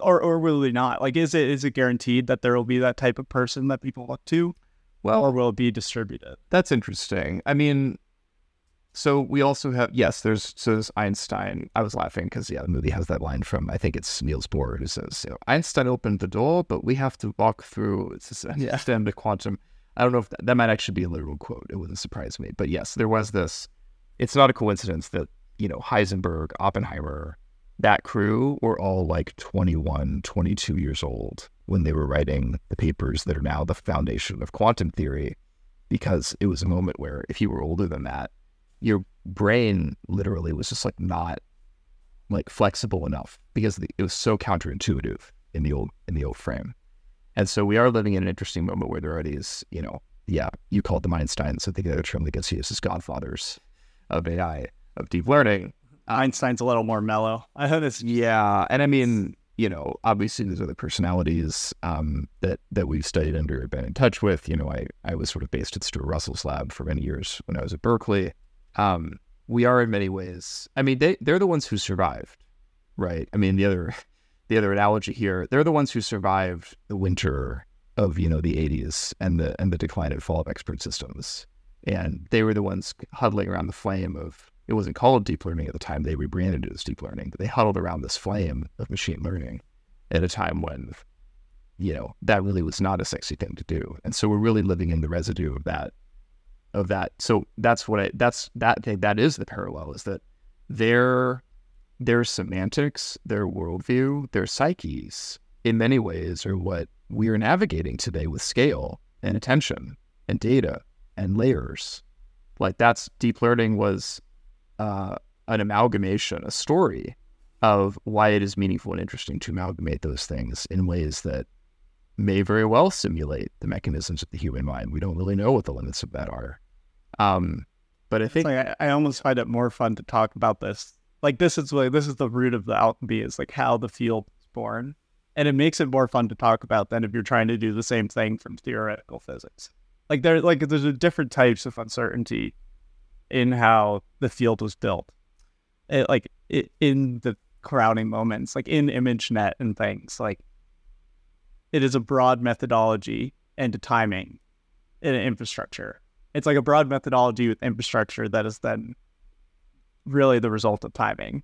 or or will we not? Like is it is it guaranteed that there will be that type of person that people look to? Well, or will it be distributed? That's interesting. I mean, so we also have yes. There's so there's Einstein. I was laughing because yeah, the movie has that line from I think it's Niels Bohr who says, you know, "Einstein opened the door, but we have to walk through." [LAUGHS] It's Yeah. understand the quantum. I don't know if that, that might actually be a literal quote. It wouldn't surprise me. But yes, there was this. It's not a coincidence that you know Heisenberg, Oppenheimer, that crew were all like 21, 22 years old when they were writing the papers that are now the foundation of quantum theory because it was a moment where if you were older than that, your brain literally was just like not like flexible enough because it was so counterintuitive in the old in the old frame. And so we are living in an interesting moment where there are these, you know, yeah, you called them Einsteins. I think the other term that gets used is godfathers of AI, of deep learning. Einstein's a little more mellow. I heard this. Yeah, and I mean, you know, obviously there's other personalities um, that that we've studied under, been in touch with. You know, I I was sort of based at Stuart Russell's lab for many years when I was at Berkeley. Um, we are in many ways. I mean, they they're the ones who survived, right? I mean, the other the other analogy here, they're the ones who survived the winter of you know the 80s and the and the decline and fall of expert systems, and they were the ones huddling around the flame of it wasn't called deep learning at the time. They rebranded it as deep learning, but they huddled around this flame of machine learning at a time when, you know, that really was not a sexy thing to do. And so we're really living in the residue of that, of that. So that's what I, that's, that, thing. that is the parallel is that their, their semantics, their worldview, their psyches in many ways are what we are navigating today with scale and attention and data and layers. Like that's deep learning was uh, an amalgamation, a story of why it is meaningful and interesting to amalgamate those things in ways that may very well simulate the mechanisms of the human mind. We don't really know what the limits of that are. Um, but I think, like I, I almost find it more fun to talk about this. Like this is like this is the root of the alchemy is like how the field was born, and it makes it more fun to talk about than if you're trying to do the same thing from theoretical physics. Like there, like there's a different types of uncertainty in how the field was built. It, like it, in the crowding moments, like in ImageNet and things, like it is a broad methodology and a timing and an infrastructure. It's like a broad methodology with infrastructure that is then really the result of timing,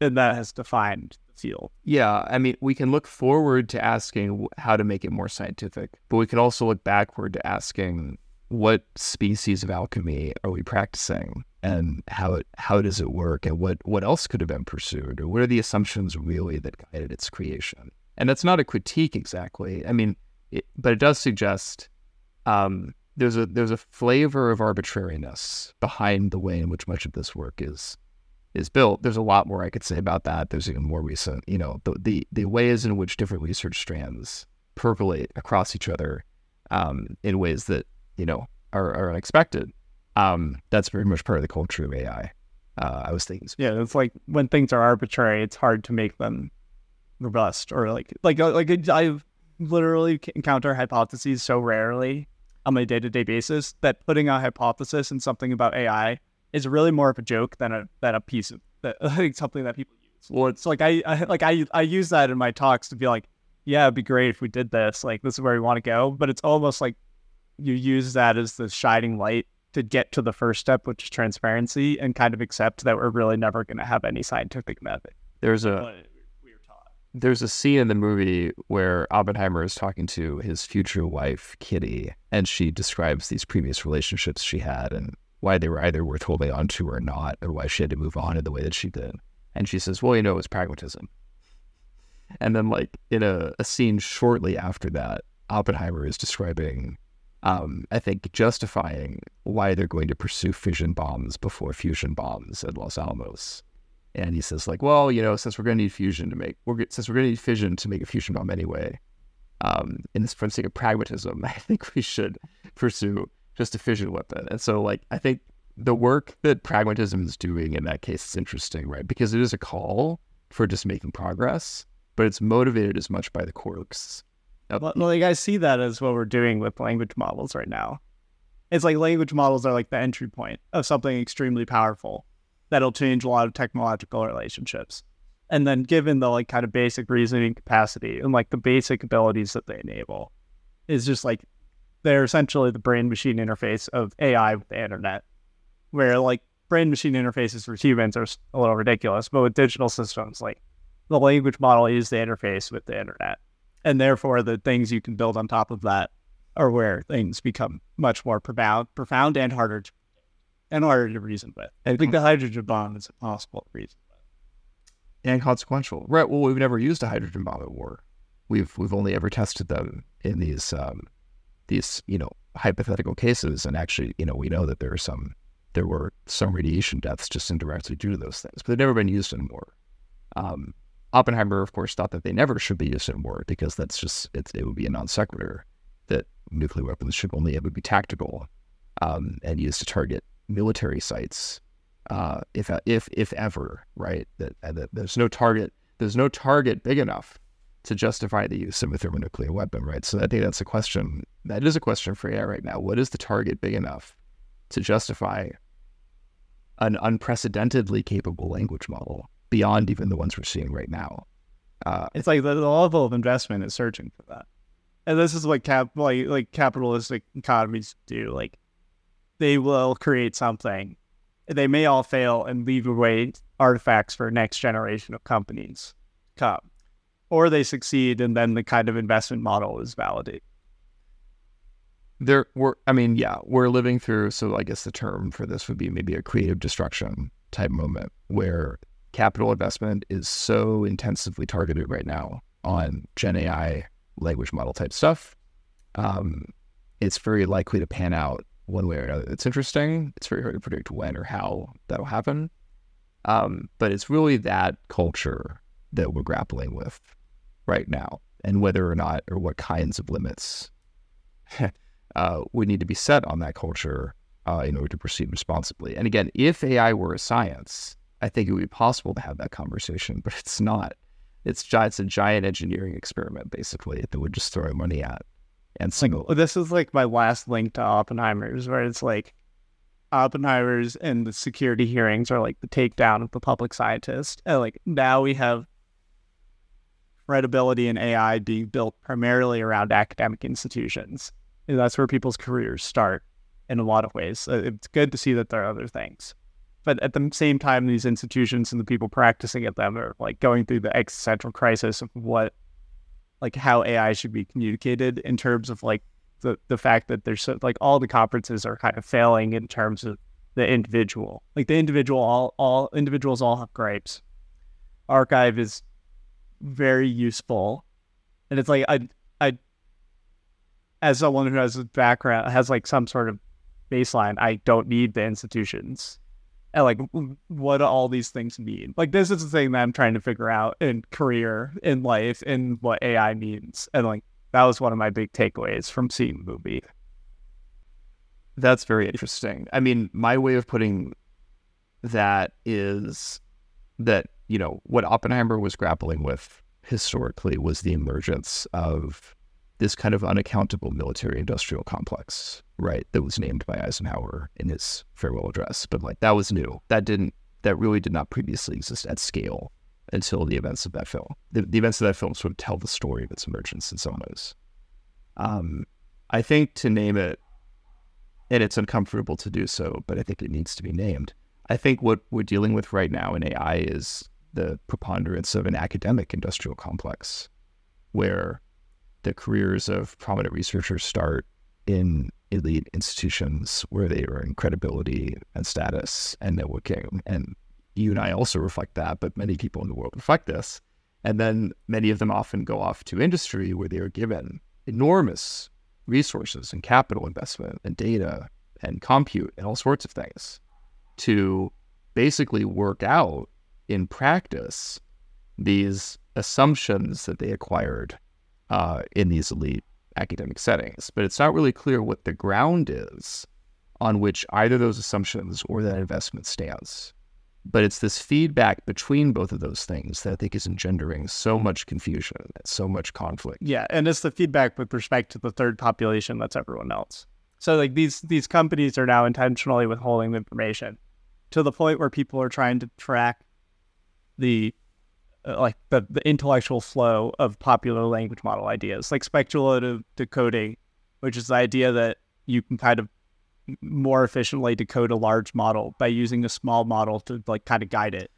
and that has defined the field. yeah, I mean, we can look forward to asking how to make it more scientific, but we can also look backward to asking what species of alchemy are we practicing? And how it how does it work? And what what else could have been pursued? Or what are the assumptions really that guided its creation? And that's not a critique exactly. I mean it, but it does suggest um, there's a there's a flavor of arbitrariness behind the way in which much of this work is is built. There's a lot more i could say about that. There's even more recent you know the the, the ways in which different research strands percolate across each other um, in ways that you know are, are unexpected. Um, that's very much part of the culture of AI. Uh, I was thinking, Yeah, it's like when things are arbitrary, it's hard to make them robust or like like uh, like I literally encounter hypotheses so rarely on my day to day basis that putting a hypothesis in something about AI is really more of a joke than a than a piece of that [LAUGHS] like something that people use. Well, it's like I, I like I I use that in my talks to be like, yeah, it'd be great if we did this. Like this is where we want to go. But it's almost like you use that as the shining light to get to the first step, which is transparency, and kind of accept that we're really never going to have any scientific method. There's a there's a scene in the movie where Oppenheimer is talking to his future wife, Kitty, and she describes these previous relationships she had and why they were either worth holding on to or not, or why she had to move on in the way that she did. And she says, Well, you know, it was pragmatism. And then, like, in a, a scene shortly after that, Oppenheimer is describing, um, I think, justifying why they're going to pursue fission bombs before fusion bombs at Los Alamos and he says like, well, you know, since we're going to need fusion to make, we're since we're going to need fission to make a fusion bomb anyway, um, in this for sake of pragmatism, [LAUGHS] I think we should pursue just a fission weapon. And so, like, I think the work that pragmatism is doing in that case is interesting, right? Because it is a call for just making progress, but it's motivated as much by the quirks. Well, like I see that as what we're doing with language models right now. It's like language models are like the entry point of something extremely powerful that'll change a lot of technological relationships. And then given the like kind of basic reasoning capacity and like the basic abilities that they enable is just like they're essentially the brain machine interface of AI with the internet. Where like brain machine interfaces for humans are a little ridiculous, but with digital systems, like the language model is the interface with the internet. And therefore the things you can build on top of that are where things become much more profound profound and harder to and harder to reason with. I think the hydrogen bomb is impossible to reason with. And consequential. Right. Well, we've never used a hydrogen bomb at war. We've we've only ever tested them in these um, these, you know, hypothetical cases. And actually, you know, we know that there are some there were some radiation deaths just indirectly due to those things, but they've never been used in war. Um, Oppenheimer, of course, thought that they never should be used in war because that's just it, it would be a non sequitur that nuclear weapons should only ever be tactical um, and used to target military sites, uh, if if if ever, right? That, that there's no target. There's no target big enough to justify the use of a thermonuclear weapon, right? So I think that's a question. That is a question for AI right now. What is the target big enough to justify an unprecedentedly capable language model beyond even the ones we're seeing right now? Uh, it's like the, the, level of investment is searching for that, and this is what cap like like capitalistic economies do. Like they will create something. They may all fail and leave away artifacts for next generation of companies come. Or they succeed and then the kind of investment model is validated. There we're I mean, yeah, we're living through so I guess the term for this would be maybe a creative destruction type moment where capital investment is so intensively targeted right now on Gen AI language model type stuff. Um, it's very likely to pan out one way or another. It's interesting. It's very hard to predict when or how that'll happen. Um, but it's really that culture that we're grappling with right now, and whether or not or what kinds of limits [LAUGHS] uh, would need to be set on that culture uh, in order to proceed responsibly. And again, if AI were a science, I think it would be possible to have that conversation, but it's not. It's, it's a giant engineering experiment, basically, that would just throw money at and hmm. single. This is like my last link to Oppenheimer's, where it's like Oppenheimer's and the security hearings are like the takedown of the public scientist. And like now we have credibility in AI being built primarily around academic institutions. And that's where people's careers start in a lot of ways. It's good to see that there are other things. But at the same time, these institutions and the people practicing at them are like going through the existential crisis of what like how AI should be communicated in terms of like the the fact that there's so, like all the conferences are kind of failing in terms of the individual. Like the individual, all all individuals all have gripes. arXiv is very useful, and it's like I I as someone who has a background has like some sort of baseline, I don't need the institutions and like what all these things mean. Like this is the thing that i'm trying to figure out in career in life and what ai means. And like that was one of my big takeaways from seeing the movie. That's very interesting. I mean my way of putting that is that you know what oppenheimer was grappling with historically was the emergence of this kind of unaccountable military industrial complex, right? That was named by Eisenhower in his farewell address. But like that was new. That didn't that really did not previously exist at scale until the events of that film. The, the events of that film sort of tell the story of its emergence in some ways. Um, I think to name it, and it's uncomfortable to do so, but I think it needs to be named. I think what we're dealing with right now in AI is the preponderance of an academic industrial complex where the careers of prominent researchers start in elite institutions where they earn credibility and status and networking. And you and I also reflect that, but many people in the world reflect this. And then many of them often go off to industry where they are given enormous resources and capital investment and data and compute and all sorts of things to basically work out in practice these assumptions that they acquired uh, in these elite academic settings. But it's not really clear what the ground is on which either those assumptions or that investment stands. But it's this feedback between both of those things that I think is engendering so much confusion so much conflict. Yeah, and it's the feedback with respect to the third population that's everyone else. So like these these companies are now intentionally withholding information to the point where people are trying to track the Uh, like the, the intellectual flow of popular language model ideas, like speculative decoding, which is the idea that you can kind of more efficiently decode a large model by using a small model to like kind of guide it.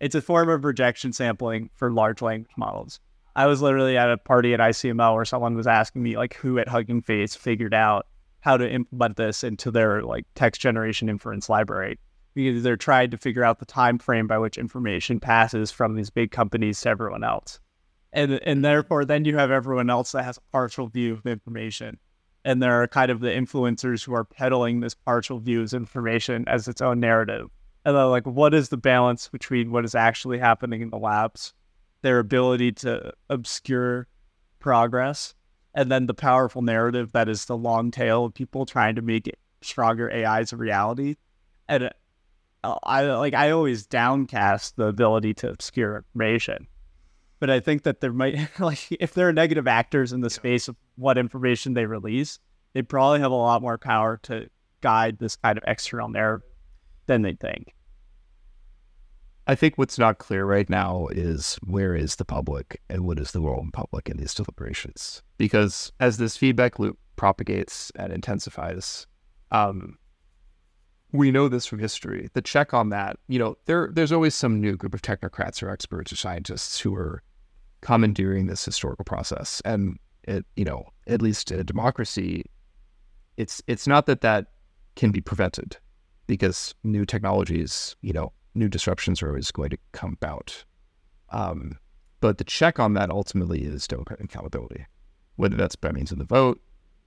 It's a form of rejection sampling for large language models. I was literally at a party at ICML where someone was asking me like who at Hugging Face figured out how to implement this into their like text generation inference library because they're trying to figure out the time frame by which information passes from these big companies to everyone else. And and mm-hmm. therefore then you have everyone else that has a partial view of information. And there are kind of the influencers who are peddling this partial view of information as its own narrative. And they're like, what is the balance between what is actually happening in the labs, their ability to obscure progress, and then the powerful narrative that is the long tail of people trying to make stronger AIs a reality. And I like I always downcast the ability to obscure information. But I think that there might [LAUGHS] like if there are negative actors in the space of what information they release, they probably have a lot more power to guide this kind of external narrative than they think. I think what's not clear right now is where is the public and what is the role of public in these deliberations? Because as this feedback loop propagates and intensifies, um, we know this from history. The check on that, you know, there there's always some new group of technocrats or experts or scientists who are commandeering this historical process. And it, you know, at least in a democracy, it's it's not that that can be prevented because new technologies, you know, new disruptions are always going to come about. Um, but the check on that ultimately is democratic accountability, whether that's by means of the vote,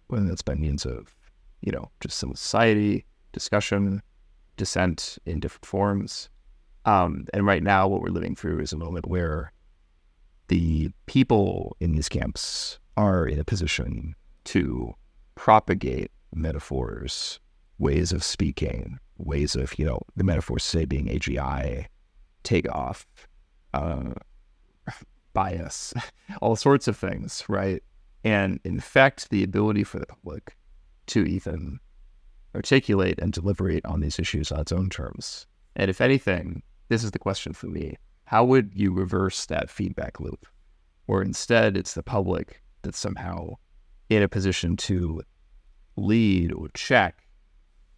whether that's by means of, you know, just civil society, discussion, dissent in different forms. Um, and right now, what we're living through is a moment where the people in these camps are in a position to propagate metaphors, ways of speaking, ways of, you know, the metaphors say being AGI, takeoff, uh, bias, [LAUGHS] all sorts of things, right? And infect the ability for the public to even articulate and deliberate on these issues on its own terms. And if anything, this is the question for me how would you reverse that feedback loop? Or instead, it's the public that's somehow in a position to lead or check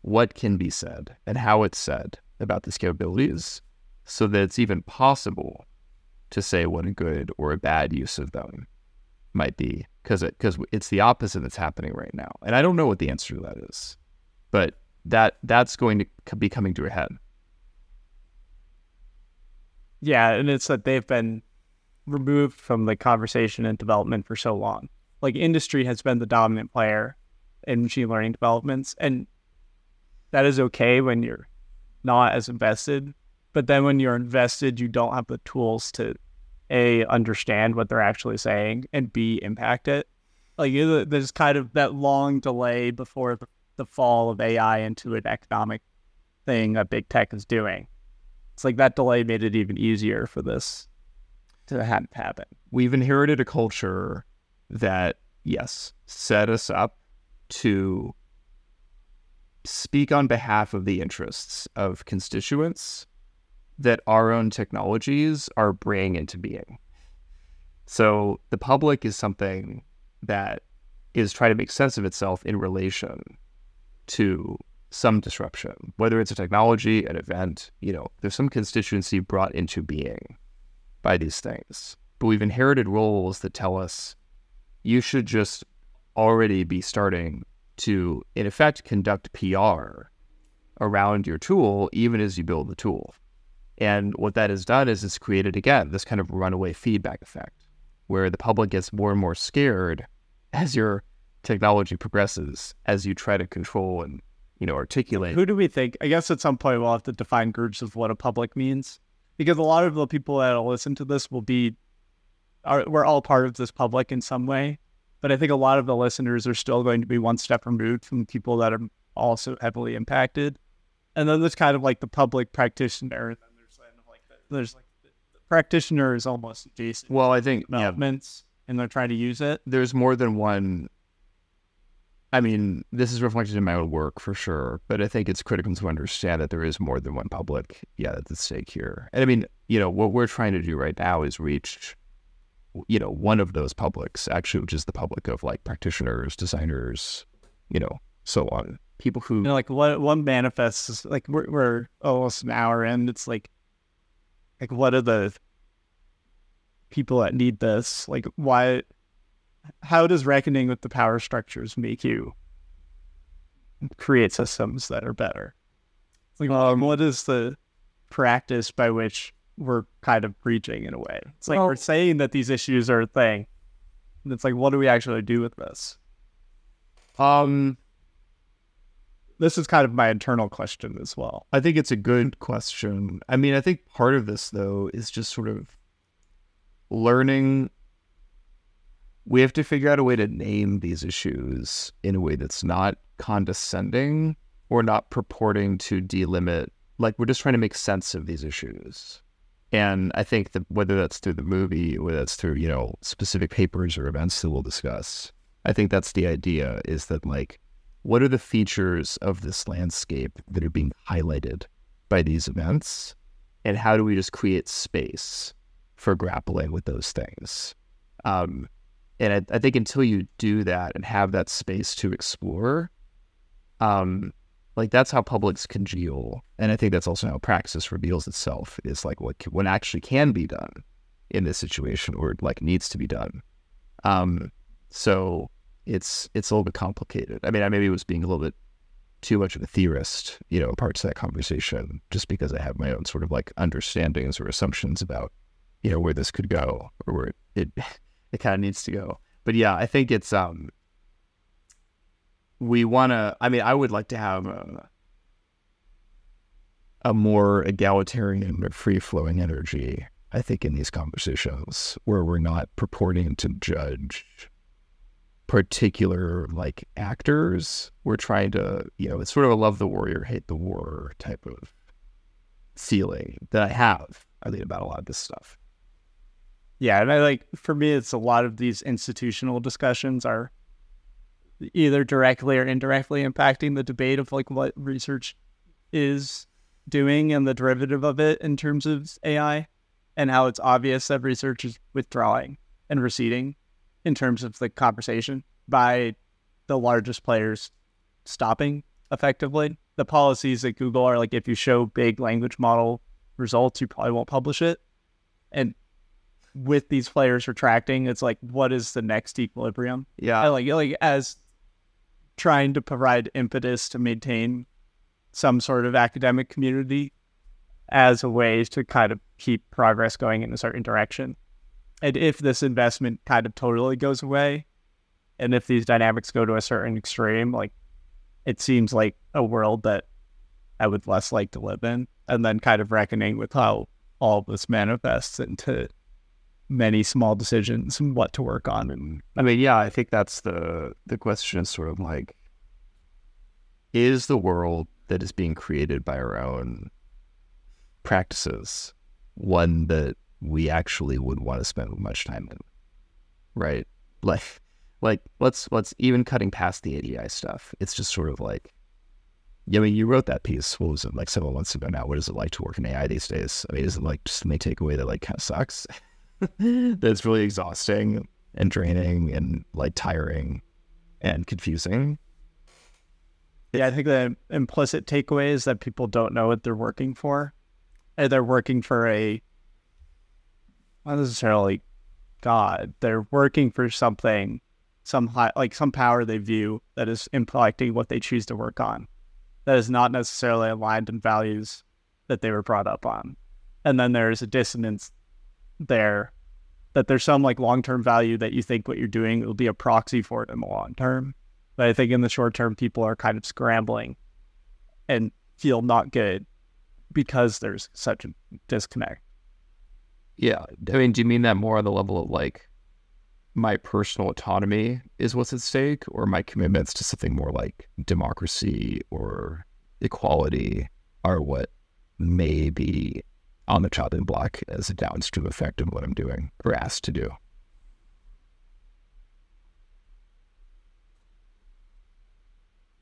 what can be said and how it's said about these capabilities so that it's even possible to say what a good or a bad use of them might be because it, cause it's the opposite that's happening right now. And I don't know what the answer to that is but that that's going to be coming to a head. Yeah, and it's that they've been removed from the conversation and development for so long. Like industry has been the dominant player in machine learning developments, and that is okay when you're not as invested. But then when you're invested, you don't have the tools to a understand what they're actually saying and b impact it. Like there's kind of that long delay before the the fall of AI into an economic thing that big tech is doing. It's like that delay made it even easier for this to happen. We've inherited a culture that, yes, set us up to speak on behalf of the interests of constituents that our own technologies are bringing into being. So the public is something that is trying to make sense of itself in relation to some disruption, whether it's a technology, an event, you know, there's some constituency brought into being by these things. But we've inherited roles that tell us you should just already be starting to, in effect, conduct PR around your tool, even as you build the tool. And what that has done is it's created, again, this kind of runaway feedback effect where the public gets more and more scared as your technology progresses, as you try to control and, you know, articulate. Who do we think? I guess at some point we'll have to define groups of what a public means because a lot of the people that'll listen to this will be, are, we're all part of this public in some way. But I think a lot of the listeners are still going to be one step removed from people that are also heavily impacted. And then there's kind of like the public practitioner. And then there's kind of like the, there's like the, the practitioner is almost adjacent well, I think yeah, developments, and they're trying to use it. there's more than one. I mean, this is reflected in my own work for sure, but I think it's critical to understand that there is more than one public, yeah, that's at stake here. And I mean, you know, what we're trying to do right now is reach, you know, one of those publics, actually, which is the public of like practitioners, designers, you know, so on. People who You know, like what one manifests like we're we're almost an hour in. It's like like what are the people that need this? Like why how does reckoning with the power structures make you create systems that are better? Like Um, what is the practice by which we're kind of preaching in a way? It's like Well- we're saying that these issues are a thing. And it's like what do we actually do with this? um This is kind of my internal question as well. I think it's a good question. I mean, I think part of this, though, is just sort of learning. We have to figure out a way to name these issues in a way that's not condescending or not purporting to delimit. Like, we're just trying to make sense of these issues. And I think that whether that's through the movie, whether that's through, you know, specific papers or events that we'll discuss, I think that's the idea is that, like, what are the features of this landscape that are being highlighted by these events and how do we just create space for grappling with those things um, and I, I think until you do that and have that space to explore um, like that's how publics congeal and i think that's also how praxis reveals itself is like what what actually can be done in this situation or like needs to be done um, so it's it's a little bit complicated. I mean, I maybe was being a little bit too much of a theorist, you know, parts of that conversation, just because I have my own sort of like understandings or assumptions about, you know, where this could go or where it it, it kind of needs to go. But yeah, I think it's um we want to. I mean, I would like to have a, a more egalitarian or free flowing energy. I think in these conversations where we're not purporting to judge particular like actors. We're trying to, you know, it's sort of a love the warrior, hate the war type of feeling that I have. I think about a lot of this stuff. Yeah, and I like for me, it's a lot of these institutional discussions are either directly or indirectly impacting the debate of like what research is doing and the derivative of it in terms of AI, and how it's obvious that research is withdrawing and receding in terms of the conversation by the largest players stopping effectively. The policies at Google are like if you show big language model results, you probably won't publish it. And with these players retracting, it's like what is the next equilibrium? I Yeah. like like as trying to provide impetus to maintain some sort of academic community as a way to kind of keep progress going in a certain direction. And if this investment kind of totally goes away, and if these dynamics go to a certain extreme, like it seems like a world that I would less like to live in. And then kind of reckoning with how all this manifests into many small decisions and what to work on. And I mean, yeah, I think that's the the question is sort of like is the world that is being created by our own practices one that we actually would want to spend much time in? Right? Like like let's let's even cutting past the AGI stuff. It's just sort of like I mean, you wrote that piece. What was it like several months ago now? What is it like to work in AI these days? I mean, is it like just the main takeaway that like kind of sucks? [LAUGHS] [LAUGHS] That's really exhausting and draining and like tiring and confusing. Yeah, I think the implicit takeaway is that people don't know what they're working for. And they're working for a not necessarily God. They're working for something, some high, like some power they view that is impacting what they choose to work on. That is not necessarily aligned in values that they were brought up on. And then there's a dissonance there that there's some like long term value that you think what you're doing will be a proxy for it in the long term. But I think in the short term, people are kind of scrambling and feel not good because there's such a disconnect. Yeah. I mean, do you mean that more on the level of like my personal autonomy is what's at stake or my commitments to something more like democracy or equality are what may be on the chopping block as a downstream effect of what I'm doing or asked to do?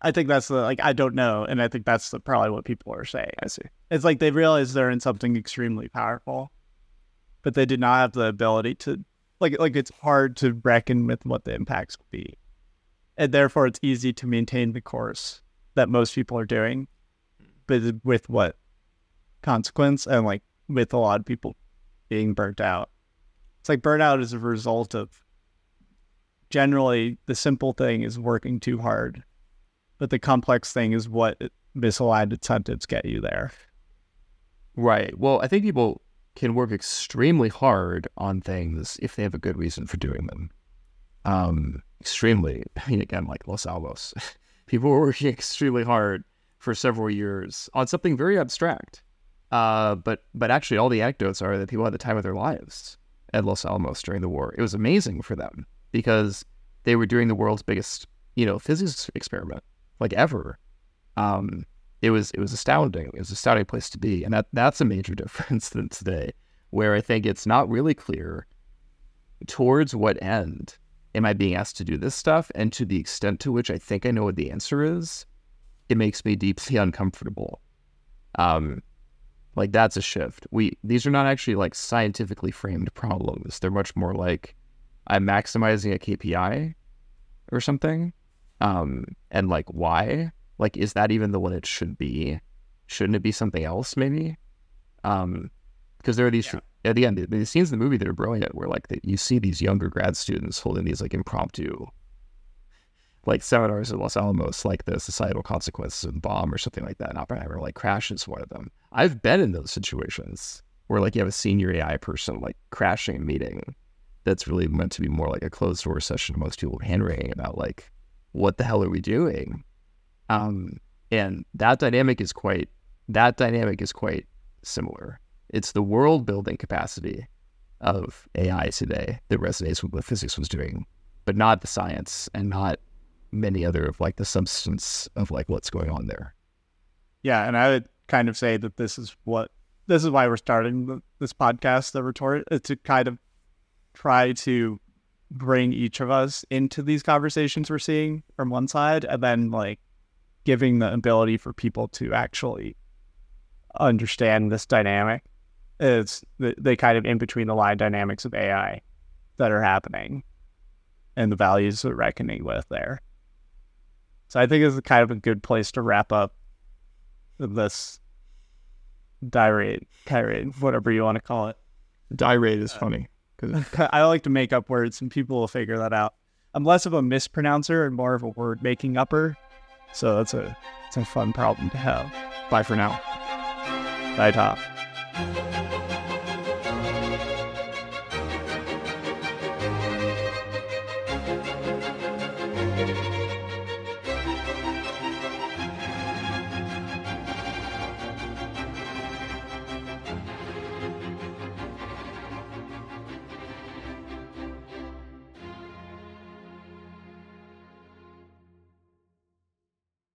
I think that's the like I don't know, and I think that's the, probably what people are saying. I see. It's like they realize they're in something extremely powerful, but they do not have the ability to like like it's hard to reckon with what the impacts will be, and therefore it's easy to maintain the course that most people are doing, but with what consequence and like with a lot of people being burnt out. It's like burnout is a result of generally the simple thing is working too hard but the complex thing is what misaligned incentives get you there. Right. Well, I think people can work extremely hard on things if they have a good reason for doing them. Um, extremely. [LAUGHS] I mean, again, like Los Alamos, [LAUGHS] people were working [LAUGHS] extremely hard for several years on something very abstract. Uh, but but actually, all the anecdotes are that people had the time of their lives at Los Alamos during the war. It was amazing for them because they were doing the world's biggest, you know, physics experiment like ever. Um, it was it was astounding. It was a astounding place to be, and that that's a major [LAUGHS] difference than today, where I think it's not really clear towards what end am I being asked to do this stuff, and to the extent to which I think I know what the answer is, it makes me deeply [LAUGHS] uncomfortable. Um, like that's a shift. We these are not actually like scientifically framed problems. They're much more like I'm maximizing a KPI or something um, and like why? Like, is that even the one it should be? Shouldn't it be something else, maybe? Um, because there are these yeah. at the end, the, the, scenes in the movie that are brilliant, where like the, you see these younger grad students holding these like impromptu, like seminars at Los Alamos, like the societal consequences of the bomb or something like that. And Oppenheimer like crashes one of them. I've been in those situations where like you have a senior AI person like crashing a meeting that's really meant to be more like a closed door session. Most people hand wringing about like what the hell are we doing? Um, and that dynamic is quite that dynamic is quite similar. It's the world building capacity of AI today that resonates with what physics was doing, but not the science and not many other of like the substance of like what's going on there. Yeah, and I would kind of say that this is what this is why we're starting this podcast, the retort, uh, to kind of try to bring each of us into these conversations we're seeing from one side and then like giving the ability for people to actually understand this dynamic is the, the kind of in between the line dynamics of AI that are happening and the values we're reckoning with there. So I think it's kind of a good place to wrap up this tirade, tirade, whatever you want to call it. Tirade is uh, funny. because [LAUGHS] I like to make up words and people will figure that out. I'm less of a mispronouncer and more of a word making upper. So that's a it's a fun problem to have. Bye for now. Bye, Tom.